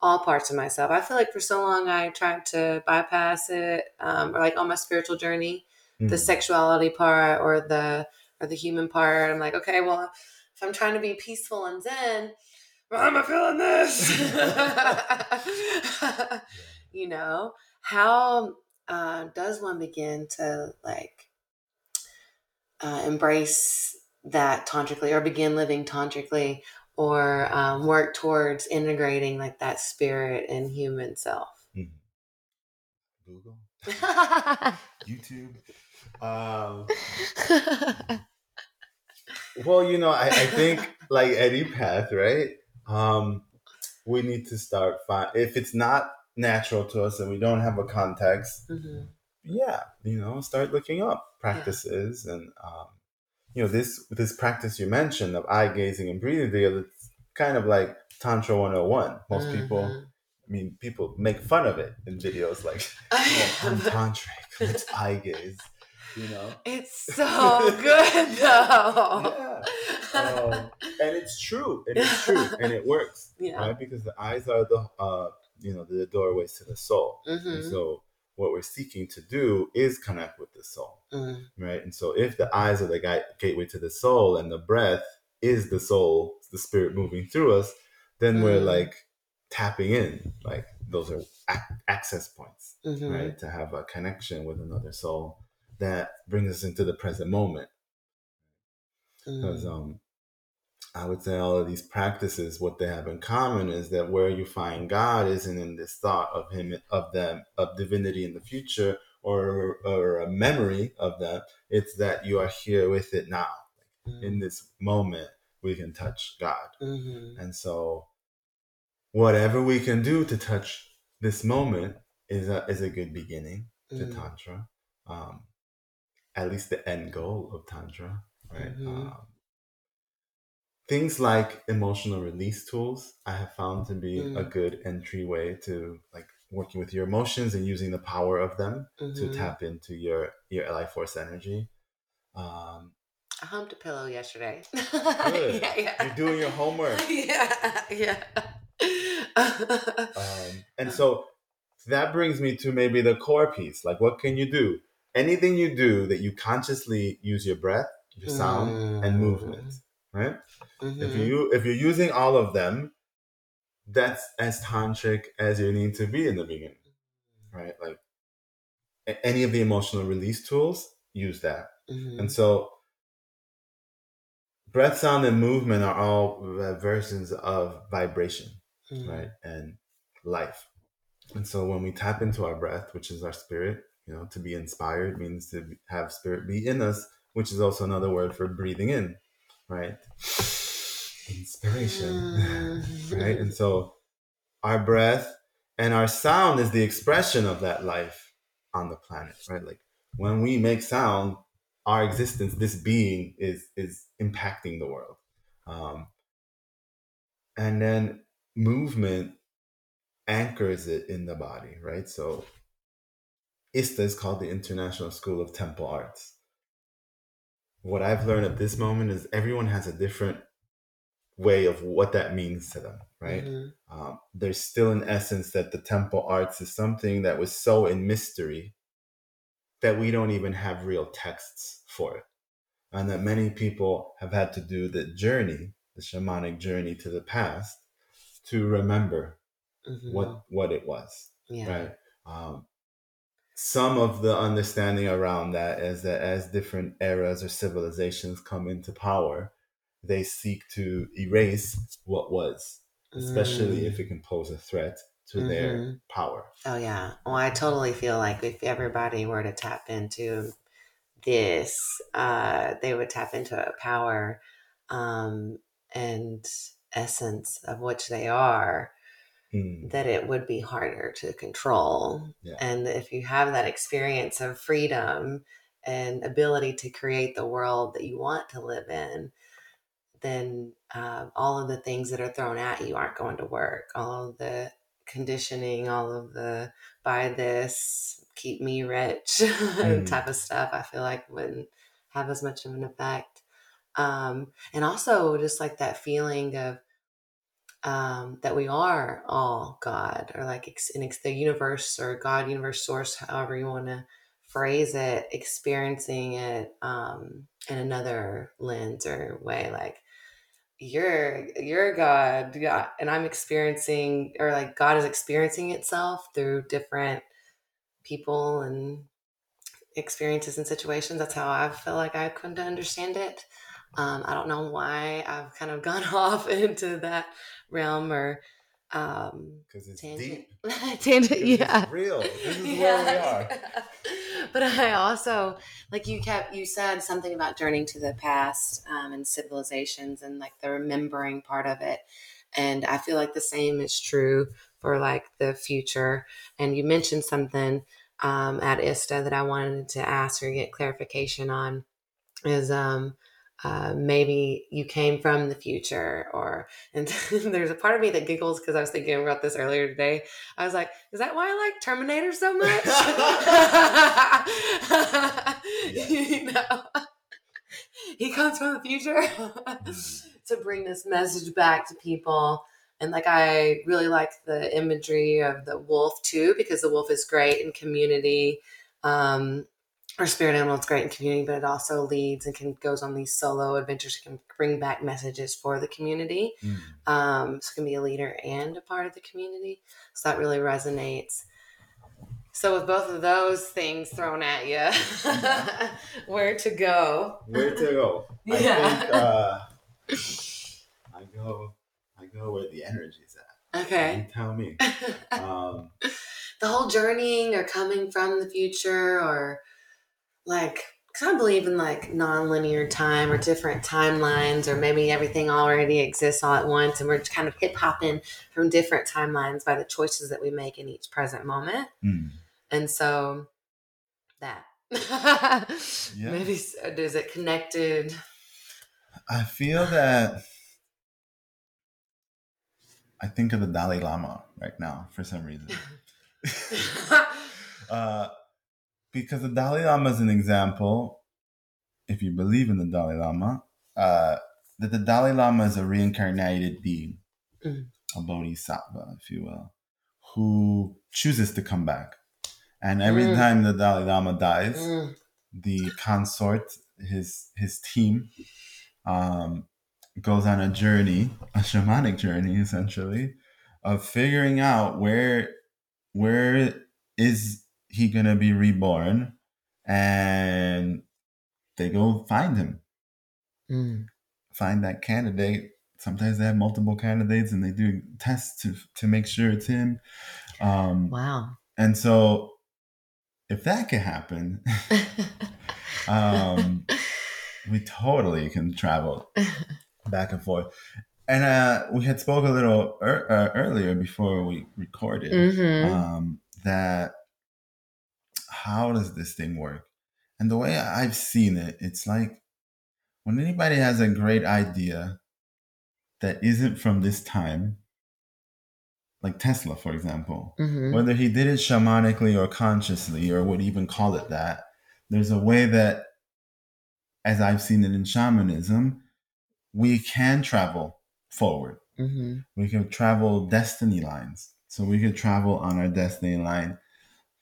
all parts of myself. I feel like for so long I tried to bypass it, um, or like on my spiritual journey, the Mm. sexuality part or the or the human part. I'm like, okay, well, if I'm trying to be peaceful and zen, why am I feeling this? you know, how uh, does one begin to like uh, embrace that tantrically or begin living tantrically or um, work towards integrating like that spirit and human self? Google, YouTube. Um, well, you know, I, I think like any path, right? Um, we need to start find if it's not natural to us and we don't have a context. Mhm. Yeah, you know, start looking up practices and um, you know this this practice you mentioned of eye gazing and breathing together. It's kind of like Tantra 101. Most people, Mhm. I mean, people make fun of it in videos like, oh, I'm tantric, let's eye gaze, you know. It's so good though. Yeah. Um, and it's true. It is true, and it works, yeah. right? Because the eyes are the, uh, you know, the doorways to the soul. Mhm. so, what we're seeking to do is connect with the soul, Mm. right? And so, if the eyes are the gateway to the soul, and the breath is the soul, the spirit moving through us, then we're Mm. like tapping in. Like those are ac- access points, Mhm. right? To have a connection with another soul that brings us into the present moment because Mm. um, I would say all of these practices, what they have in common is that where you find God isn't in this thought of Him, of them, of divinity in the future, or or a memory of that. It's that you are here with it now, in this moment. We can touch God, Mhm. and so whatever we can do to touch this moment is a is a good beginning to Mm. tantra. Um, at least the end goal of tantra, right? Mhm. Um, things like emotional release tools I have found to be a Mm. good entryway to like working with your emotions and using the power of them to Mhm. tap into your your life force energy. Um, I humped a pillow yesterday. Good. yeah, yeah. You're doing your homework. yeah, yeah. um, and so that brings me to maybe the core piece. Like, what can you do? Anything you do that you consciously use your breath, your sound, and movement, right? If Mhm. you if you're using all of them, that's as tantric as you need to be in the beginning, right? Like any of the emotional release tools, use that. Mhm. And so, breath, sound, and movement are all versions of vibration, Mhm. right? And life. And so, when we tap into our breath, which is our spirit, you know, to be inspired means to have spirit be in us, which is also another word for breathing in, right? Inspiration, Mm. right? And so, our breath and our sound is the expression of that life on the planet, right? Like when we make sound, our existence, this being, is is impacting the world. Um, and then movement anchors it in the body, right? So ISTA is called the International School of Temple Arts. What I've learned at this moment is everyone has a different way of what that means to them, right? Mhm. Um, there's still an essence that the temple arts is something that was so in mystery that we don't even have real texts for it. and that many people have had to do the journey, the shamanic journey to the past, to remember mm-hmm. what what it was. Yeah. Right. Um, some of the understanding around that is that as different eras or civilizations come into power, they seek to erase what was, especially mm. if it can pose a threat to mm-hmm. their power. Oh yeah. Well, I totally feel like if everybody were to tap into this, uh, they would tap into a power um, and essence of which they are mm. that it would be harder to control. Yeah. And if you have that experience of freedom and ability to create the world that you want to live in, then uh, all of the things that are thrown at you aren't going to work. All of the conditioning, all of the buy this, keep me rich mm. type of stuff, I feel like wouldn't have as much of an effect. Um, and also just like that feeling of um, that we are all God or like ex- in ex- the universe or God, universe, source, however you want to phrase it, experiencing it um, in another lens or way. Like you're you're God, yeah, and I'm experiencing or like God is experiencing itself through different people and experiences and situations. That's how I feel like I come to understand it. Um, I don't know why I've kind of gone off into that realm or um because it's tangent. deep. Tangent yeah. real. This is yeah. where we are. But i also like you kept you said something about journeying to the past um, and civilizations and like the remembering part of it. And i feel like the same is true for like the future. And you mentioned something um, at ISTA that i wanted to ask or get clarification on is um uh, maybe you came from the future or and there's a part of me that giggles because i was thinking about this earlier today. I was like is that why i like terminator so much? You know? He comes from the future? To bring this message back to people. And like i really like the imagery of the wolf too because the wolf is great in community. Um, our spirit animal is great in community, but it also leads and can goes on these solo adventures, can bring back messages for the community. Mm. Um, so it can be a leader and a part of the community. So that really resonates. So with both of those things thrown at you, where to go? Where to go? Yeah. I think uh, I go. I go where the energy's at. Okay. You tell me. Um, the whole journeying or coming from the future or like because I believe in like non-linear time or different timelines, or maybe everything already exists all at once, and we're kind of hip hopping from different timelines by the choices that we make in each present moment. Mm. And so that yeah. maybe is it connected? I feel that I think of the Dalai Lama right now for some reason. uh, because the Dalai Lama is an example, if you believe in the Dalai Lama, uh, that the Dalai Lama is a reincarnated being, mm. a bodhisattva, if you will, who chooses to come back. And every mm. time the Dalai Lama dies, mm. the consort, his his team, um, goes on a journey, a shamanic journey, essentially, of figuring out where where is he gonna be reborn and they go find him. Mm. find that candidate. Sometimes they have multiple candidates and they do tests to, to make sure it's him. Um, wow. and so if that can happen um, we totally can travel back and forth. And uh, we had spoke a little er- uh, earlier before we recorded mm-hmm. um, that how does this thing work? And the way I've seen it, it's like when anybody has a great idea that isn't from this time, like Tesla, for example, mm-hmm. whether he did it shamanically or consciously or would even call it that, there's a way that, as I've seen it in shamanism, we can travel forward. Mm-hmm. We can travel destiny lines. So we could travel on our destiny line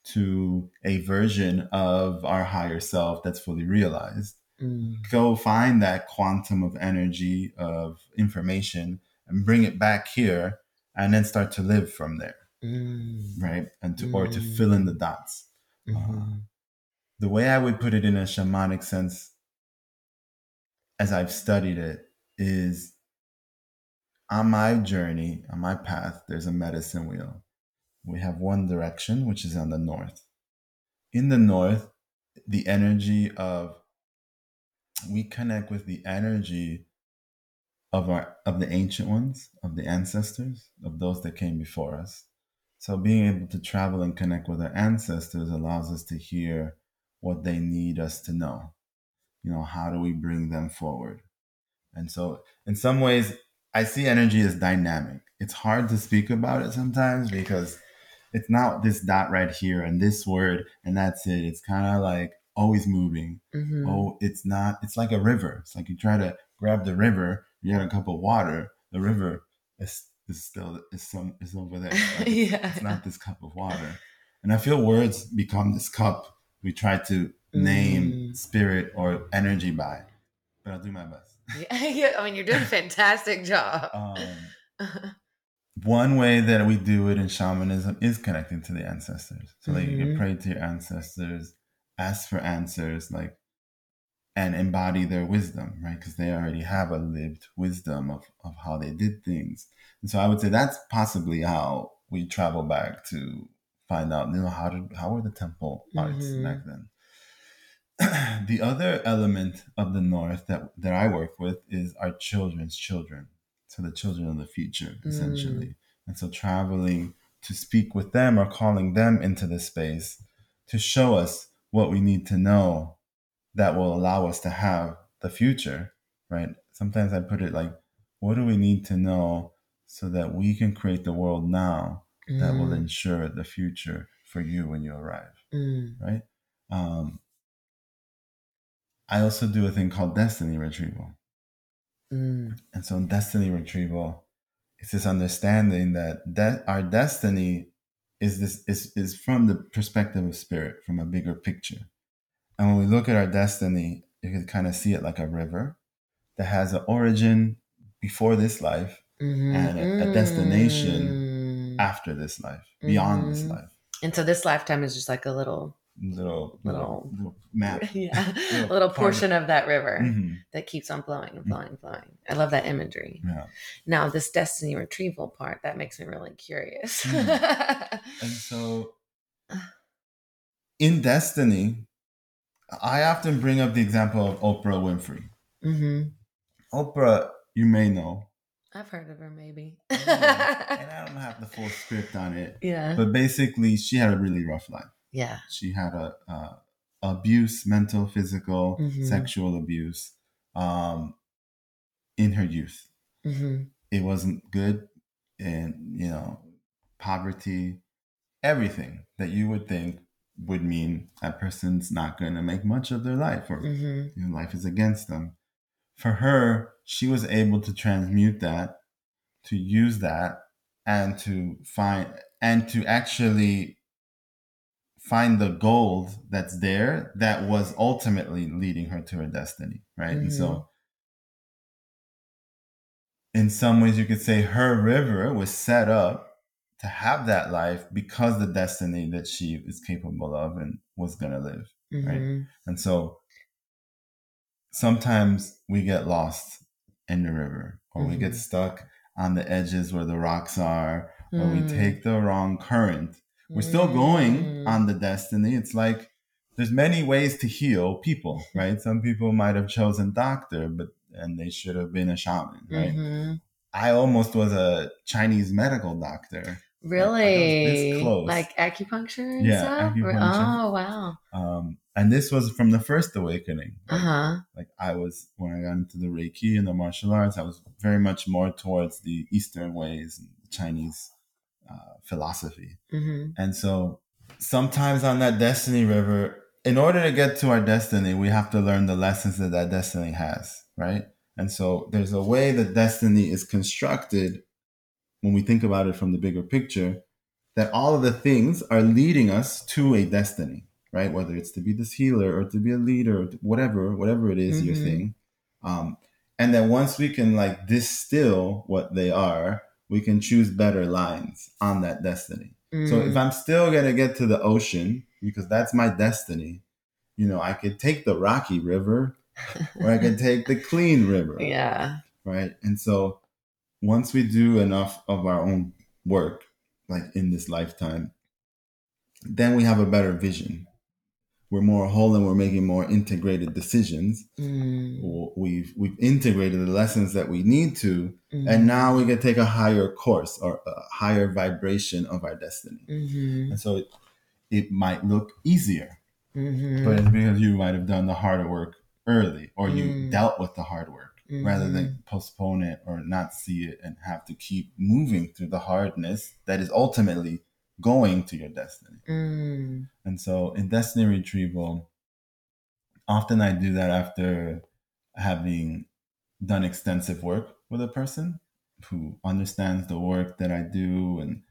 to a version of our higher self that's fully realized. mm. go find that quantum of energy of information and bring it back here and then start to live from there mm. right and to or to mm. fill in the dots mm-hmm. uh, the way i would put it in a shamanic sense as i've studied it is on my journey on my path there's a medicine wheel we have one direction which is on the north. In the north the energy of we connect with the energy of our of the ancient ones of the ancestors of those that came before us. So being able to travel and connect with our ancestors allows us to hear what they need us to know. You know how do we bring them forward? And so in some ways i see energy as dynamic. It's hard to speak about it sometimes because it's not this dot right here and this word and that's it it's kind of like always moving. Mm-hmm. Oh, it's not, it's like a river. It's like you try to grab the river, you got a cup of water, the river is, is still, is some, is over there. Like yeah. It's not this cup of water. And I feel words become this cup we try to name mm. spirit or energy by, but I'll do my best. yeah, I mean, you're doing a fantastic job. Um, one way that we do it in shamanism is connecting to the ancestors. So mm-hmm. you can mm-hmm. pray to your ancestors ask for answers like and embody their wisdom right because they already have a lived wisdom of, of how they did things and so i would say that's possibly how we travel back to find out you know how did how were the temple arts mm-hmm. back then the other element of the north that that i work with is our children's children so the children of the future essentially mm. and so traveling to speak with them or calling them into the space to show us what we need to know that will allow us to have the future, right? Sometimes I put it like, what do we need to know so that we can create the world now mm. that will mm. ensure the future for you when you arrive, mm. right? Um, I also do a thing called destiny retrieval. Mm. And so, in destiny retrieval, it's this understanding that de- our destiny is this is, is from the perspective of spirit, from a bigger picture. And when we look at our destiny, you can kind of see it like a river that has an origin before this life mm-hmm. and a, a, destination mm. after this life, beyond mm-hmm. this life. And so this lifetime is just like a little little little, little map. Yeah. little, little portion of, of, that river mm-hmm. that keeps on flowing and mm-hmm. flowing and flowing. I love that imagery. Yeah. Now this destiny retrieval part, that makes me really curious. mm. And so in destiny, I often bring up the example of Oprah Winfrey. Mm-hmm. Oprah, you may know. I've heard of her, maybe. yeah. And I don't have the full script on it. Yeah. But basically, she had a really rough life. Yeah. She had a, uh, abuse, mental, physical, mm-hmm. sexual abuse, um, in her youth. Mm-hmm. It wasn't good, and you know, poverty, everything that you would think would mean that person's not going to make much of their life, or mm-hmm. you know, life is against them. For her, she was able to transmute that, to use that, and to find and to actually find the gold that's there that was ultimately leading her to her destiny right mm-hmm. and so mm-hmm. in some ways you could say her river was set up to have that life because the destiny that she is capable of and was going to live mm-hmm. right and so sometimes we get lost in the river or mm-hmm. we get mm-hmm. stuck on the edges where the rocks are or we mm. take the wrong current we're still going mm. on the destiny. It's like there's many ways to heal people, right? Some people might have chosen doctor, but and they should have been a shaman, right? Mm-hmm. I almost was a Chinese medical doctor. Really? Like, like acupuncture yeah, stuff? Acupuncture. Oh, wow. Um, and this was from the first awakening. Right? Uh-huh. Like I was when I got into the Reiki and the martial arts, I was very much more towards the Eastern ways and Chinese uh, philosophy. Mm-hmm. And so sometimes on that destiny river, in order to get to our destiny, we have to learn the lessons that that destiny has, right? And so there's a way that destiny is constructed when we think about it from the bigger picture that all of the things are leading us to a destiny, right? Whether it's to be this healer or to be a leader, or whatever, whatever it is, your Mhm. thing. Um, and then once we can like distill what they are, we can choose better lines on that destiny. So if Mm. I'm still gonna get to the ocean because that's my destiny, you know, I could take the rocky river or I could take the clean river, yeah. right? And so once we do enough of our own work, like in this lifetime, then we have a better vision. We're more whole and we're making more integrated decisions. Mm. We've we've integrated the lessons that we need to, Mm. and now we can take a higher course or a higher vibration of our destiny. Mhm. And so it, it might look easier, Mhm. but it's because you might have done the harder work early or you Mm. dealt with the hard work rather than postpone it or not see it and have to keep moving through the hardness that is ultimately going to your destiny. Mm. And so in destiny retrieval, often I do that after having done extensive work with a person who understands the work that I do and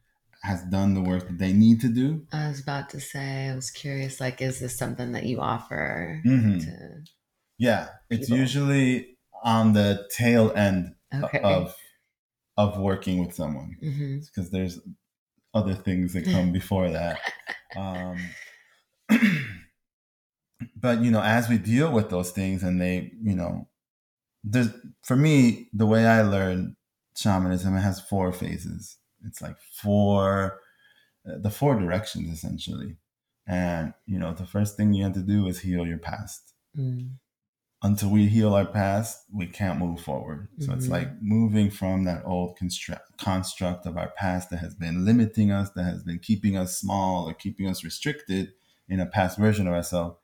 has done the work that they need to do. I was about to say, I was curious, like, is this something that you offer Mhm. to Yeah, it's People. usually on the tail end Okay. of of working with someone because there's other things that come before that. Um, but you know, as we deal with those things, and they, you know, there's for me the way I learned shamanism, it has four phases. It's like four, uh, the four directions essentially. And you know, the first thing you have to do is heal your past. Mm. Until we heal our past, we can't move forward. So it's Mhm. like moving from that old construct, construct of our past that has been limiting us, that has been keeping us small or keeping us restricted in a past version of ourselves,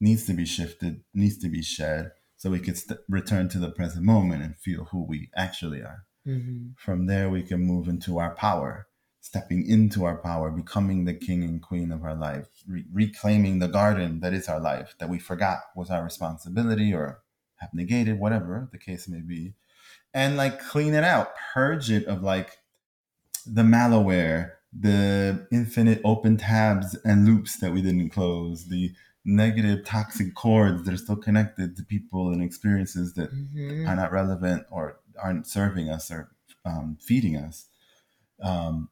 needs to be shifted, needs to be shed, so we can st- return to the present moment and feel who we actually are. hmm From there, we can move into our power, stepping into our power, becoming the king and queen of our life, re- reclaiming the garden that is our life that we forgot was our responsibility or have negated, whatever the case may be. And like clean it out, purge it of like the malware, the infinite open tabs and loops that we didn't close, the negative toxic cords that are still connected to people and experiences that hmm are not relevant or aren't serving us or um, feeding us. Um,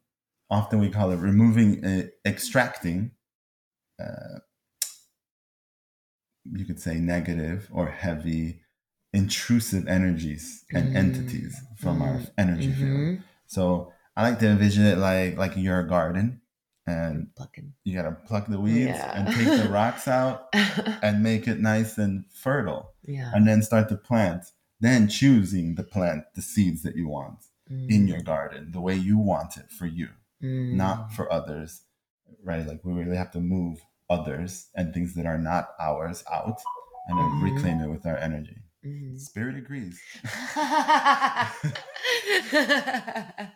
often we call it removing, uh, extracting. Uh, you could say negative or heavy, intrusive energies and Mm. entities from our Mm. energy field. Mhm. So I like to envision it like like you're garden, and Plucking. you gotta pluck the weeds Yeah. and take the rocks out and make it nice and fertile, yeah. and then start to plant. Then choosing the plant, the seeds that you want in Mm. your garden, the way you want it for you, Mm. not for others, right? Like we really have to move others and things that are not ours out, and then Mhm. reclaim it with our energy. Mhm. Spirit agrees.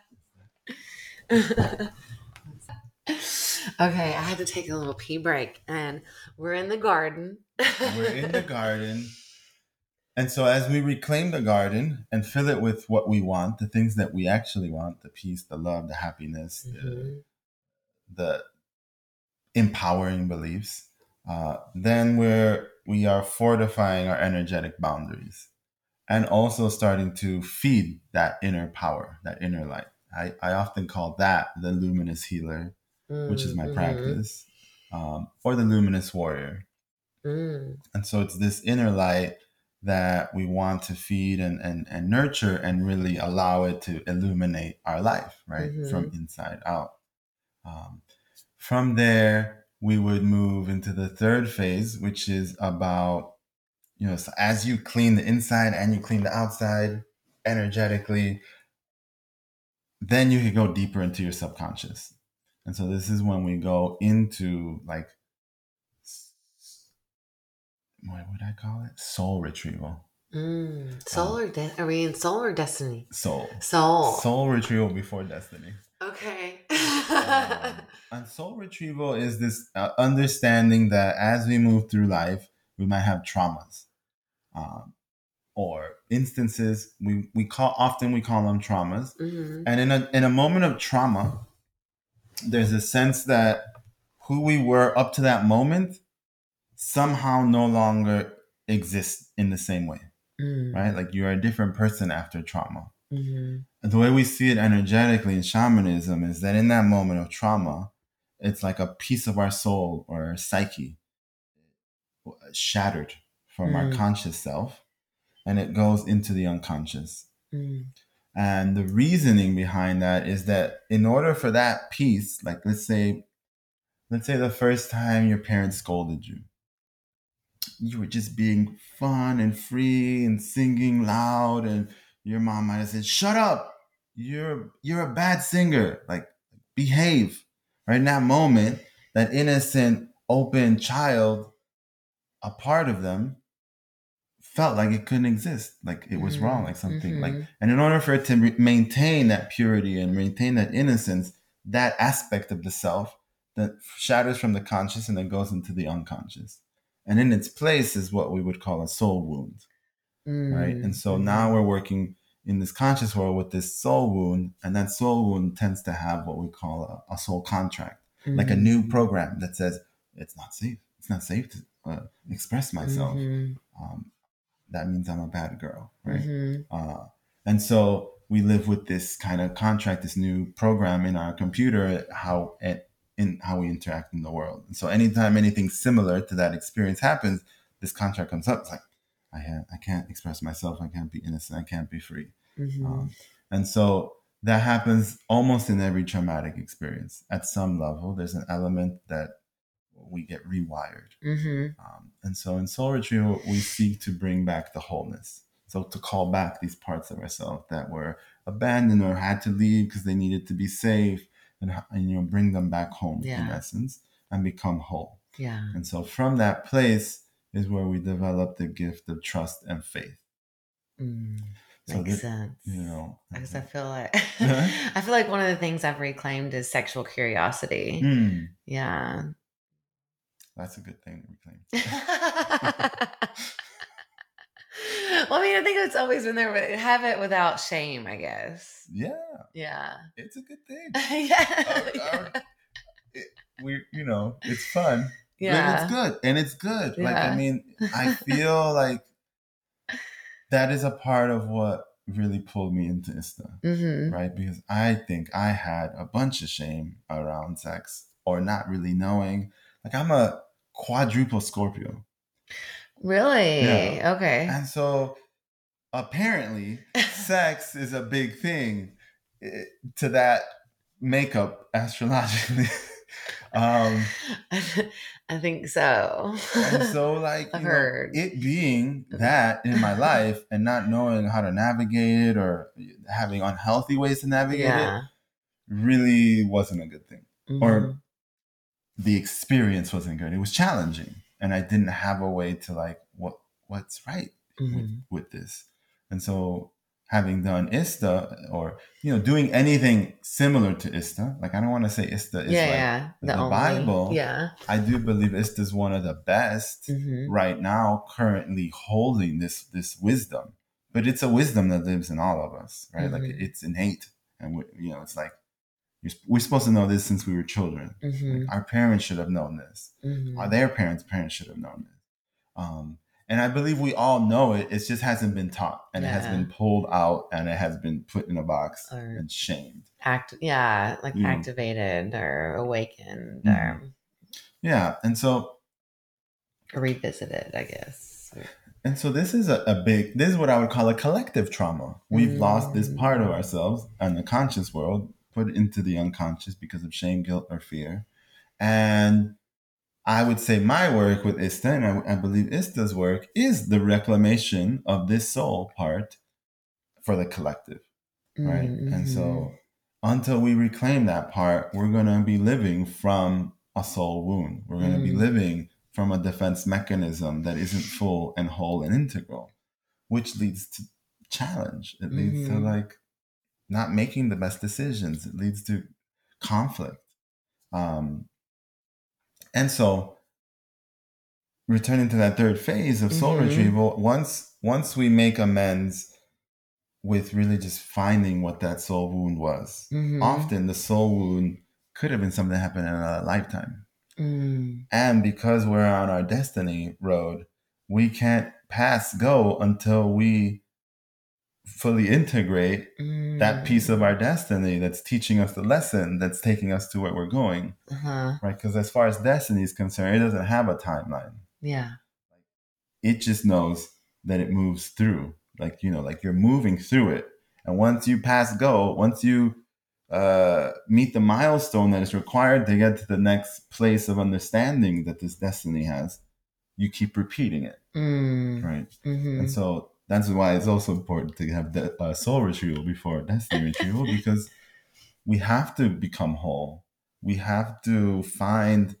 okay, I had to take a little pee break, and we're in the garden. We're in the garden. And so, as we reclaim the garden and fill it with what we want, the things that we actually want the peace, the love, the happiness, the, Mhm. the empowering beliefs uh, then we're we are fortifying our energetic boundaries and also starting to feed that inner power that inner light i, I often call that the luminous healer which is my Mhm. practice um, or the luminous warrior Mm. and so it's this inner light that we want to feed and, and, and nurture and really allow it to illuminate our life, right? Mhm. From inside out. Um, from there, we would move into the third phase, which is about, you know, so as you clean the inside and you clean the outside energetically, then you can go deeper into your subconscious. And so this is when we go into like, what would I call it? Soul retrieval. Mm. Soul or de- are we in soul or destiny? Soul. Soul. Soul retrieval before destiny. Okay. Um, and soul retrieval is this uh, understanding that as we move through life, we might have traumas, um, or instances we we call often we call them traumas. Mhm. And in a in a moment of trauma, there's a sense that who we were up to that moment somehow no longer exist in the same way, Mm. right? Like you're a different person after trauma. Mhm. And the way we see it energetically in shamanism is that in that moment of trauma, it's like a piece of our soul or our psyche shattered from our Mm. conscious self and it goes into the unconscious. Mm. And the reasoning behind that is that in order for that piece, like let's say, let's say the first time your parents scolded you, you were just being fun and free and singing loud, and your mom might have said, "Shut up! You're you're a bad singer. Like behave." Right in that moment, that innocent, open child, a part of them felt like it couldn't exist, like it was wrong, like something like Mhm. and in order for it to re- maintain that purity and maintain that innocence, that aspect of the self that shatters from the conscious and then goes into the unconscious. And in its place is what we would call a soul wound, right? Mm. And so Mhm. now we're working in this conscious world with this soul wound, and that soul wound tends to have what we call a, a soul contract, like a new program that says it's not safe. It's not safe to uh, express myself. Mhm. Um, that means I'm a bad girl, right? Mhm. Uh, and so we live with this kind of contract, this new program in our computer, how it, in how we interact in the world. And so anytime anything similar to that experience happens, this contract comes up. It's like I ha- I can't express myself. I can't be innocent. I can't be free. Mhm. Um, and so that happens almost in every traumatic experience. At some level, there's an element that we get rewired. Mhm. Um, and so in soul retrieval, we seek to bring back the wholeness. So to call back these parts of ourselves that were abandoned or had to leave because they needed to be safe, and, and you know bring them back home in essence and become whole. Yeah. And so from that place is where we develop the gift of trust and faith. Mm. So Makes that- sense. You know, Because I feel like Uh-huh. I feel like one of the things I've reclaimed is sexual curiosity. Mm, Yeah. that's a good thing to reclaim. well, I mean, I think it's always been there, but have it without shame, I guess. Yeah, Yeah. it's a good thing. yeah. Our- our- it- we, you know, it's fun. yeah. And it's good. And it's good. Like, I mean, I feel like that is a part of what really pulled me into ISTA, hmm right? Because I think I had a bunch of shame around sex or not really knowing. Like, I'm a quadruple Scorpio. Really? Yeah. Okay. And so apparently, sex is a big thing eh, to that makeup astrologically. um, I think so. and so like I've know, heard. it being that in my life and not knowing how to navigate it or having unhealthy ways to navigate yeah. it really wasn't a good thing Mhm. or the experience wasn't good it was challenging and i didn't have a way to like what what's right with, Mhm. with this and so having done ista or you know doing anything similar to ista like i don't want to say ista is yeah, like yeah. the only- Bible. Yeah. i do believe ista is one of the best hmm right now currently holding this this wisdom but it's a wisdom that lives in all of us right like Mhm. it's innate and we, you know it's like you're, we're supposed to know this since we were children hmm Like, our parents should have known this hmm or their parents parents should have known this um, and i believe we all know it it just hasn't been taught and it has been pulled out and it has been put in a box Or and shamed act, yeah, like Mm. activated or awakened Mhm. yeah and so or revisited, I guess. And so this is a, a big, this is what I would call a collective trauma. We've lost this part of Mm. ourselves and the conscious world, put into the unconscious because of shame, guilt, or fear. And I would say my work with ISTA, and I, I believe ISTA's work, is the reclamation of this soul part for the collective, right? And Mhm. so until we reclaim that part, we're going to be living from a soul wound. We're going to be Mm. living from a defense mechanism that isn't full and whole and integral, which leads to challenge. It leads to Mhm. like not making the best decisions. It leads to conflict. Um, and so returning to that third phase of soul Mhm. retrieval, once once we make amends with really just finding what that soul wound was. Mhm. Often the soul wound could have been something that happened in a lifetime. Mm. And because we're on our destiny road, we can't pass go until we fully integrate mm. that piece of our destiny that's teaching us the lesson that's taking us to where we're going. Uh-huh. Right? Because as far as destiny is concerned, it doesn't have a timeline. Yeah. It just knows that it moves through. Like, you know, like you're moving through it. And once you pass go, once you uh, meet the milestone that is required to get to the next place of understanding that this destiny has, you keep repeating it. Mm. Right. Mm-hmm. And so that's why it's also important to have the uh, soul retrieval before destiny retrieval because we have to become whole. We have to find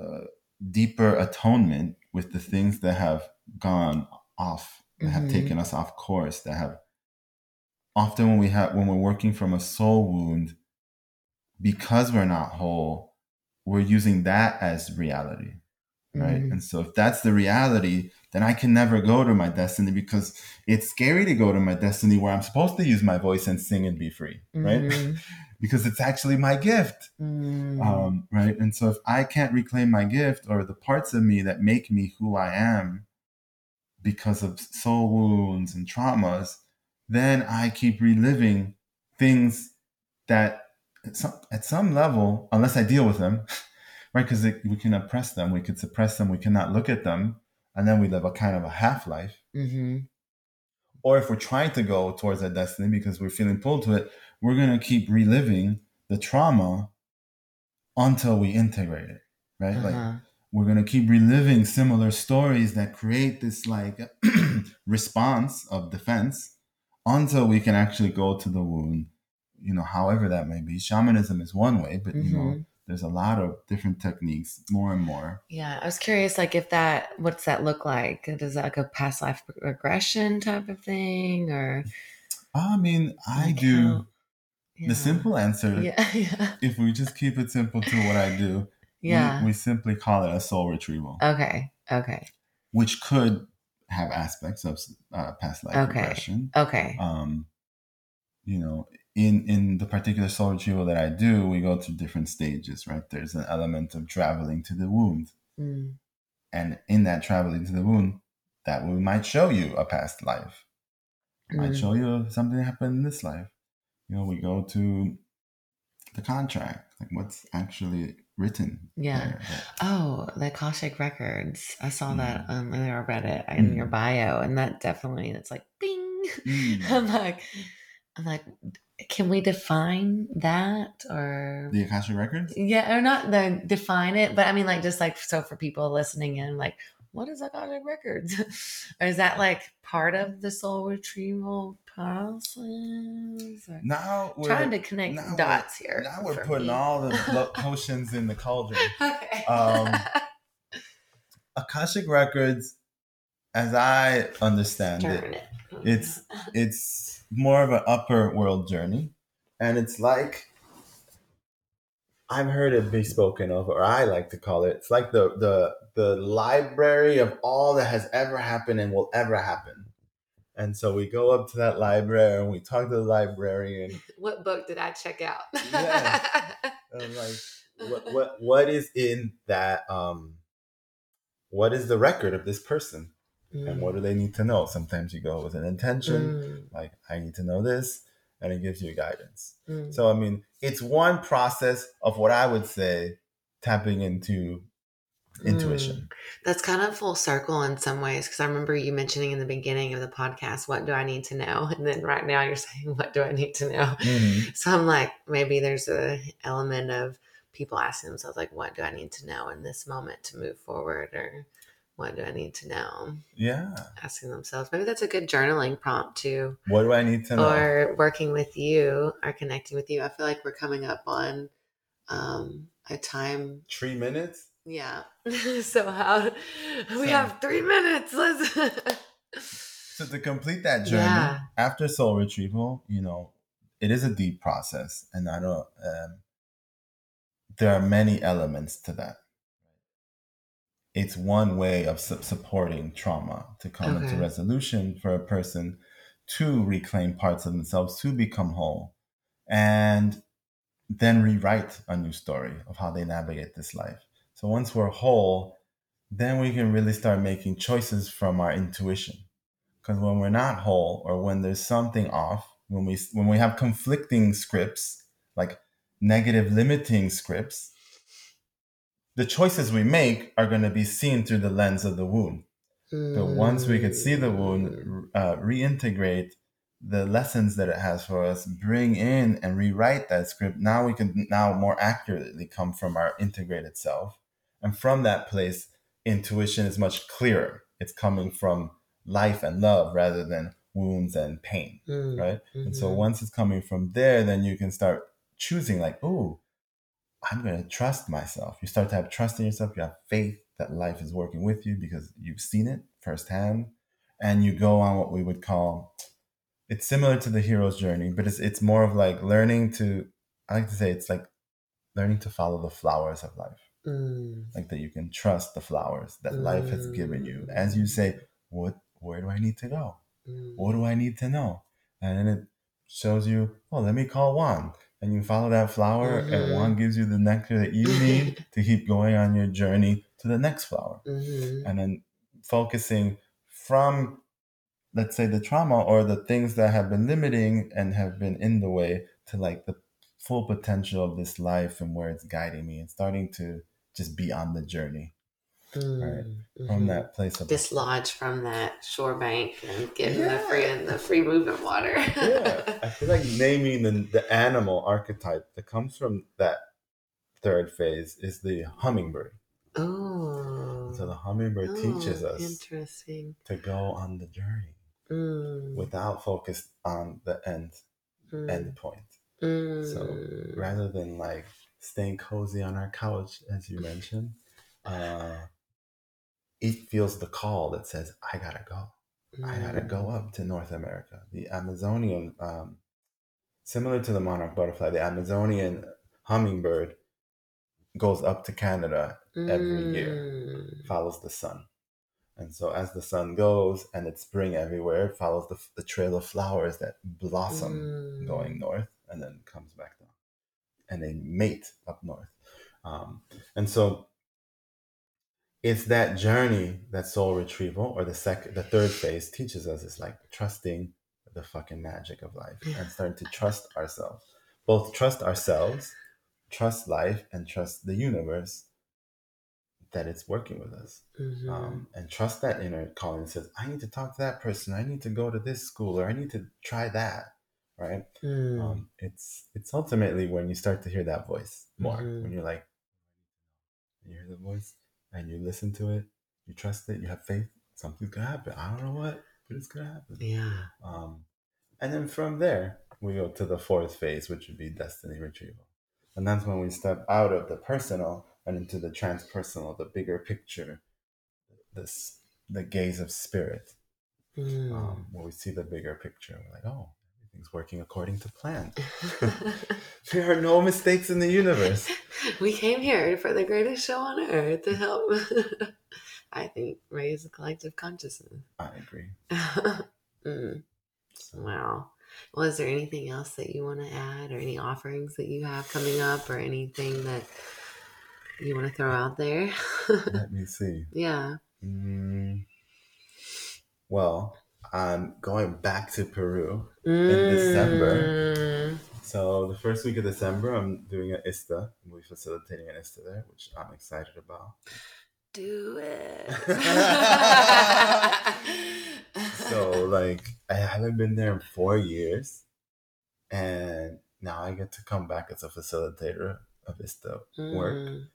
uh, deeper atonement with the things that have gone off, that mm-hmm. have taken us off course, that have often when we have when we're working from a soul wound, because we're not whole, we're using that as reality right mm-hmm. and so if that's the reality then i can never go to my destiny because it's scary to go to my destiny where i'm supposed to use my voice and sing and be free right mm-hmm. because it's actually my gift mm-hmm. um, right and so if i can't reclaim my gift or the parts of me that make me who i am because of soul wounds and traumas then i keep reliving things that at some, at some level unless i deal with them right? Because we can oppress them, we can suppress them, we cannot look at them, and then we live a kind of a half life. Mm-hmm. Or if we're trying to go towards that destiny because we're feeling pulled to it, we're going to keep reliving the trauma until we integrate it, right? Uh-huh. Like we're going to keep reliving similar stories that create this like response of defense until we can actually go to the wound, you know, however that may be. Shamanism is one way, but mm-hmm. you know, mm-hmm there's a lot of different techniques more and more. Yeah i was curious like if that what's that look like? Does that like a past life regression type of thing or? I mean i do yeah. the simple answer. Yeah, yeah. If we just keep it simple to what i do yeah. we, we simply call it a soul retrieval. Okay okay. Which could have aspects of uh, past life okay. regression. okay. Um you know in in the particular soul retrieval that I do, we go through different stages, right? There's an element of traveling to the wound. Mm. And in that traveling to the wound, that wound might show you a past life. Mm. Might show you something that happened in this life. You know, we go to the contract, like what's actually written. Yeah. There, oh, the Akashic Records. I saw mm. that um earlier. I read it in your mm. bio, and that definitely it's like bing. Mm. I'm like I'm like, can we define that or the Akashic records? Yeah, or not the define it, but I mean like just like so for people listening in, like what is Akashic records? or is that like part of the soul retrieval process? Or now we're trying to connect dots here. Now we're putting me. all the potions in the cauldron. Okay. Um, Akashic records, as I understand it, it, it's it's more of an upper world journey. And it's like I've heard it be spoken of, or I like to call it. It's like the the the library of all that has ever happened and will ever happen. And so we go up to that library and we talk to the librarian. What book did I check out? yeah. I'm like, what what what is in that um what is the record of this person? Mm. And what do they need to know? Sometimes you go with an intention, mm. like, I need to know this, and it gives you guidance. Mm. So, I mean, it's one process of what I would say tapping into intuition. Mm. That's kind of full circle in some ways because I remember you mentioning in the beginning of the podcast, what do I need to know? And then right now you're saying, what do I need to know? Mm-hmm. So I'm like, maybe there's a element of people asking themselves, like, what do I need to know in this moment to move forward? Or what do I need to know? Yeah. Asking themselves. Maybe that's a good journaling prompt too. What do I need to know? Or working with you or connecting with you. I feel like we're coming up on um, a time. Three minutes? Yeah. so how we have three minutes. Let's So to complete that journey yeah. after soul retrieval, you know, it is a deep process. And I don't um, there are many elements to that it's one way of su- supporting trauma to come okay. into resolution for a person to reclaim parts of themselves to become whole and then rewrite a new story of how they navigate this life So once we're whole, then we can really start making choices from our intuition. Because when we're not whole or when there's something off, when we when we have conflicting scripts, like negative limiting scripts, the choices we make are going to be seen through the lens of the wound. But once we can see the wound, uh, reintegrate the lessons that it has for us, bring in and rewrite that script, now we can now more accurately come from our integrated self. And from that place, intuition is much clearer. It's coming from life and love rather than wounds and pain, Mm. right? And so Mhm. once it's coming from there, then you can start choosing, like, oh, I'm going to trust myself. You start to have trust in yourself. You have faith that life is working with you because you've seen it firsthand. And you go on what we would call it's similar to the hero's journey, but it's it's more of like learning to I like to say it's like learning to follow the flowers of life. Mm. Like that you can trust the flowers that life has given you. As you say, what where do I need to go? Mm. What do I need to know? And then it shows you, oh, let me call Juan. And you follow that flower, Mhm. and Juan gives you the nectar that you need to keep going on your journey to the next flower. Mhm. And then focusing from, let's say, the trauma or the things that have been limiting and have been in the way to like the full potential of this life and where it's guiding me and starting to just be on the journey Mm. from Mhm. that place of dislodge from that shore bank and get in the free in the free movement water. yeah, I feel like naming the, the animal archetype that comes from that third phase is the hummingbird. oh. So the hummingbird teaches Oh, us Interesting. to go on the journey Mm. without focus on the end mm. end point. Mm. So rather than like staying cozy on our couch, as you mentioned, uh, it feels the call that says, "I gotta go." I gotta Mm. go up to North America. The Amazonian, um, similar to the monarch butterfly, the Amazonian hummingbird goes up to Canada every year, Mm. follows the sun. And so as the sun goes and it's spring everywhere, it follows the, the trail of flowers that blossom Mm. going north and then comes back down. And they mate up north. Um, and so it's that journey that soul retrieval or the second the third phase teaches us is like trusting the fucking magic of life and starting to trust ourselves both trust ourselves trust life and trust the universe that it's working with us Mhm. um, and trust that inner calling that says i need to talk to that person i need to go to this school or i need to try that right Mm. um, it's it's ultimately when you start to hear that voice more Mhm. when you're like you hear the voice and you listen to it you trust it you have faith something's gonna happen i don't know what but it's gonna happen yeah. um, and then from there we go to the fourth phase which would be destiny retrieval and that's when we step out of the personal and into the transpersonal the bigger picture this the gaze of spirit Mm. um, where we see the bigger picture we're like oh everything's working according to plan there are no mistakes in the universe. we came here for the greatest show on earth to help. I think raise the collective consciousness. I agree. mm, wow. Well, is there anything else that you want to add, or any offerings that you have coming up, or anything that you want to throw out there? let me see. yeah. Mm, well, I'm going back to Peru. In December. So the first week of December, I'm doing an ISTA. We're facilitating an ISTA there, which I'm excited about. Do it. So like, I haven't been there in four years, and now I get to come back as a facilitator of ISTA work. Mm,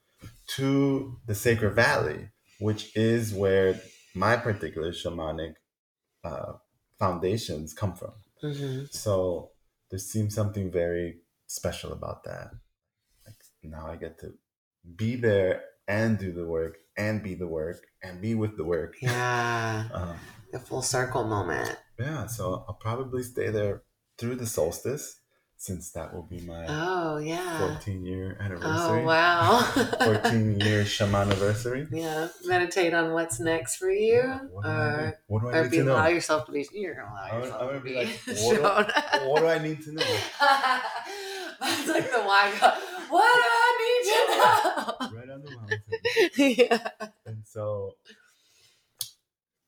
to the Sacred Valley, which is where my particular shamanic uh, foundations come from. mhm. So there seems something very special about that. Like now I get to be there and do the work and be the work and be with the work. Yeah. Um, The full circle moment. yeah, so I'll probably stay there through the solstice since that will be my Oh, yeah. 14 year anniversary. Oh, anniversary. wow. 14 year shaman anniversary. Yeah, meditate on what's next for you, What do or? What do I or need be to know? allow yourself to be. You're gonna allow I'm- yourself I'm to gonna be, be like, what do- what do I need to know? It's like the why. What do I need to know? Right on the mountain. yeah. And so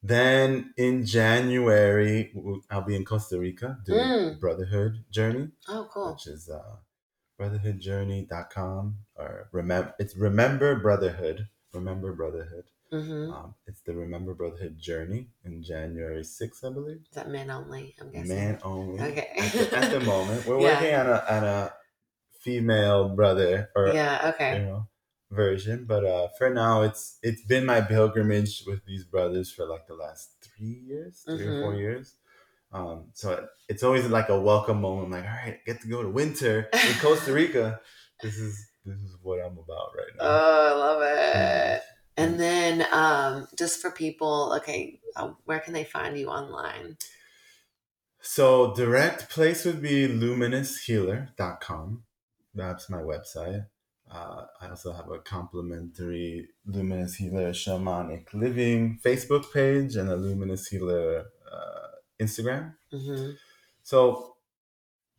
then in January, I'll be in Costa Rica doing mm. Brotherhood Journey. Oh, cool. Which is uh, brotherhoodjourney.com or remember it's Remember Brotherhood. Remember Brotherhood. Mm-hmm. Um, it's the Remember Brotherhood Journey in January 6th, I believe. Is that men only? I'm guessing. Man only. Okay. At the, at the moment, we're yeah. working on a on a female brother or yeah, okay, you know, version. But uh, for now, it's it's been my pilgrimage with these brothers for like the last three years, 3 mm-hmm. or four mm-hmm. years. Um, so it's always like a welcome moment. Like, all right, get to go to winter in Costa Rica. this is this is what I'm about right now. Oh, I love it. Mm-hmm. And then, um, just for people, okay, uh, where can they find you online? So direct place would be luminoushealer.com. That's my website. Uh, I also have a complimentary Luminous Healer Shamanic Living Facebook page and a Luminous Healer uh, Instagram. Mm-hmm. So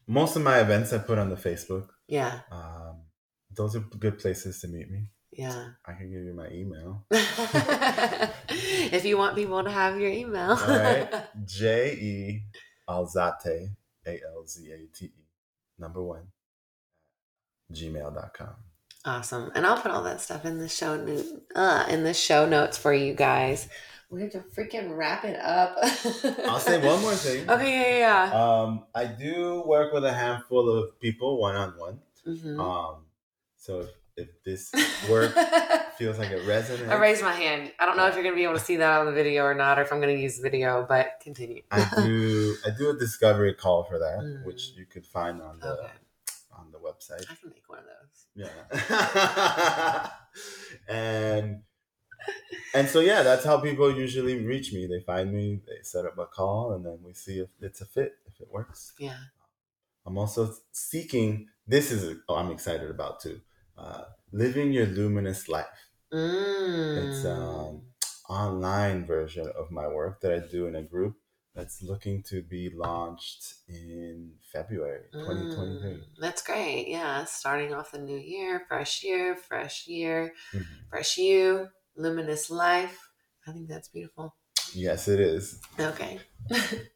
most of my events I put on the Facebook. Yeah. Um, those are good places to meet me. Yeah. I can give you my email. if you want people to have your email. All right. J E Alzate, A L Z A T E, number one, gmail.com. Awesome. And I'll put all that stuff in the show uh, in the show notes for you guys. We have to freaking wrap it up. I'll say one more thing. Okay, yeah, yeah. Um, I do work with a handful of people one on one. Um, so if this work feels like it resonates. I raised my hand. I don't know if you're going to be able to see that on the video or not, or if I'm going to use video, but continue. I do. I do a discovery call for that, mm. which you could find on the okay. on the website. I can make one of those. Yeah. and and so yeah, that's how people usually reach me. They find me, they set up a call, and then we see if it's a fit, if it works. Yeah. I'm also seeking. This is oh, I'm excited about too uh, living your luminous life. Mm. It's um online version of my work that I do in a group that's looking to be launched in February 2023. Mm, that's great. Yeah. Starting off the new year, fresh year, fresh year, mm-hmm. fresh you, luminous life. I think that's beautiful. Yes, it is. Okay.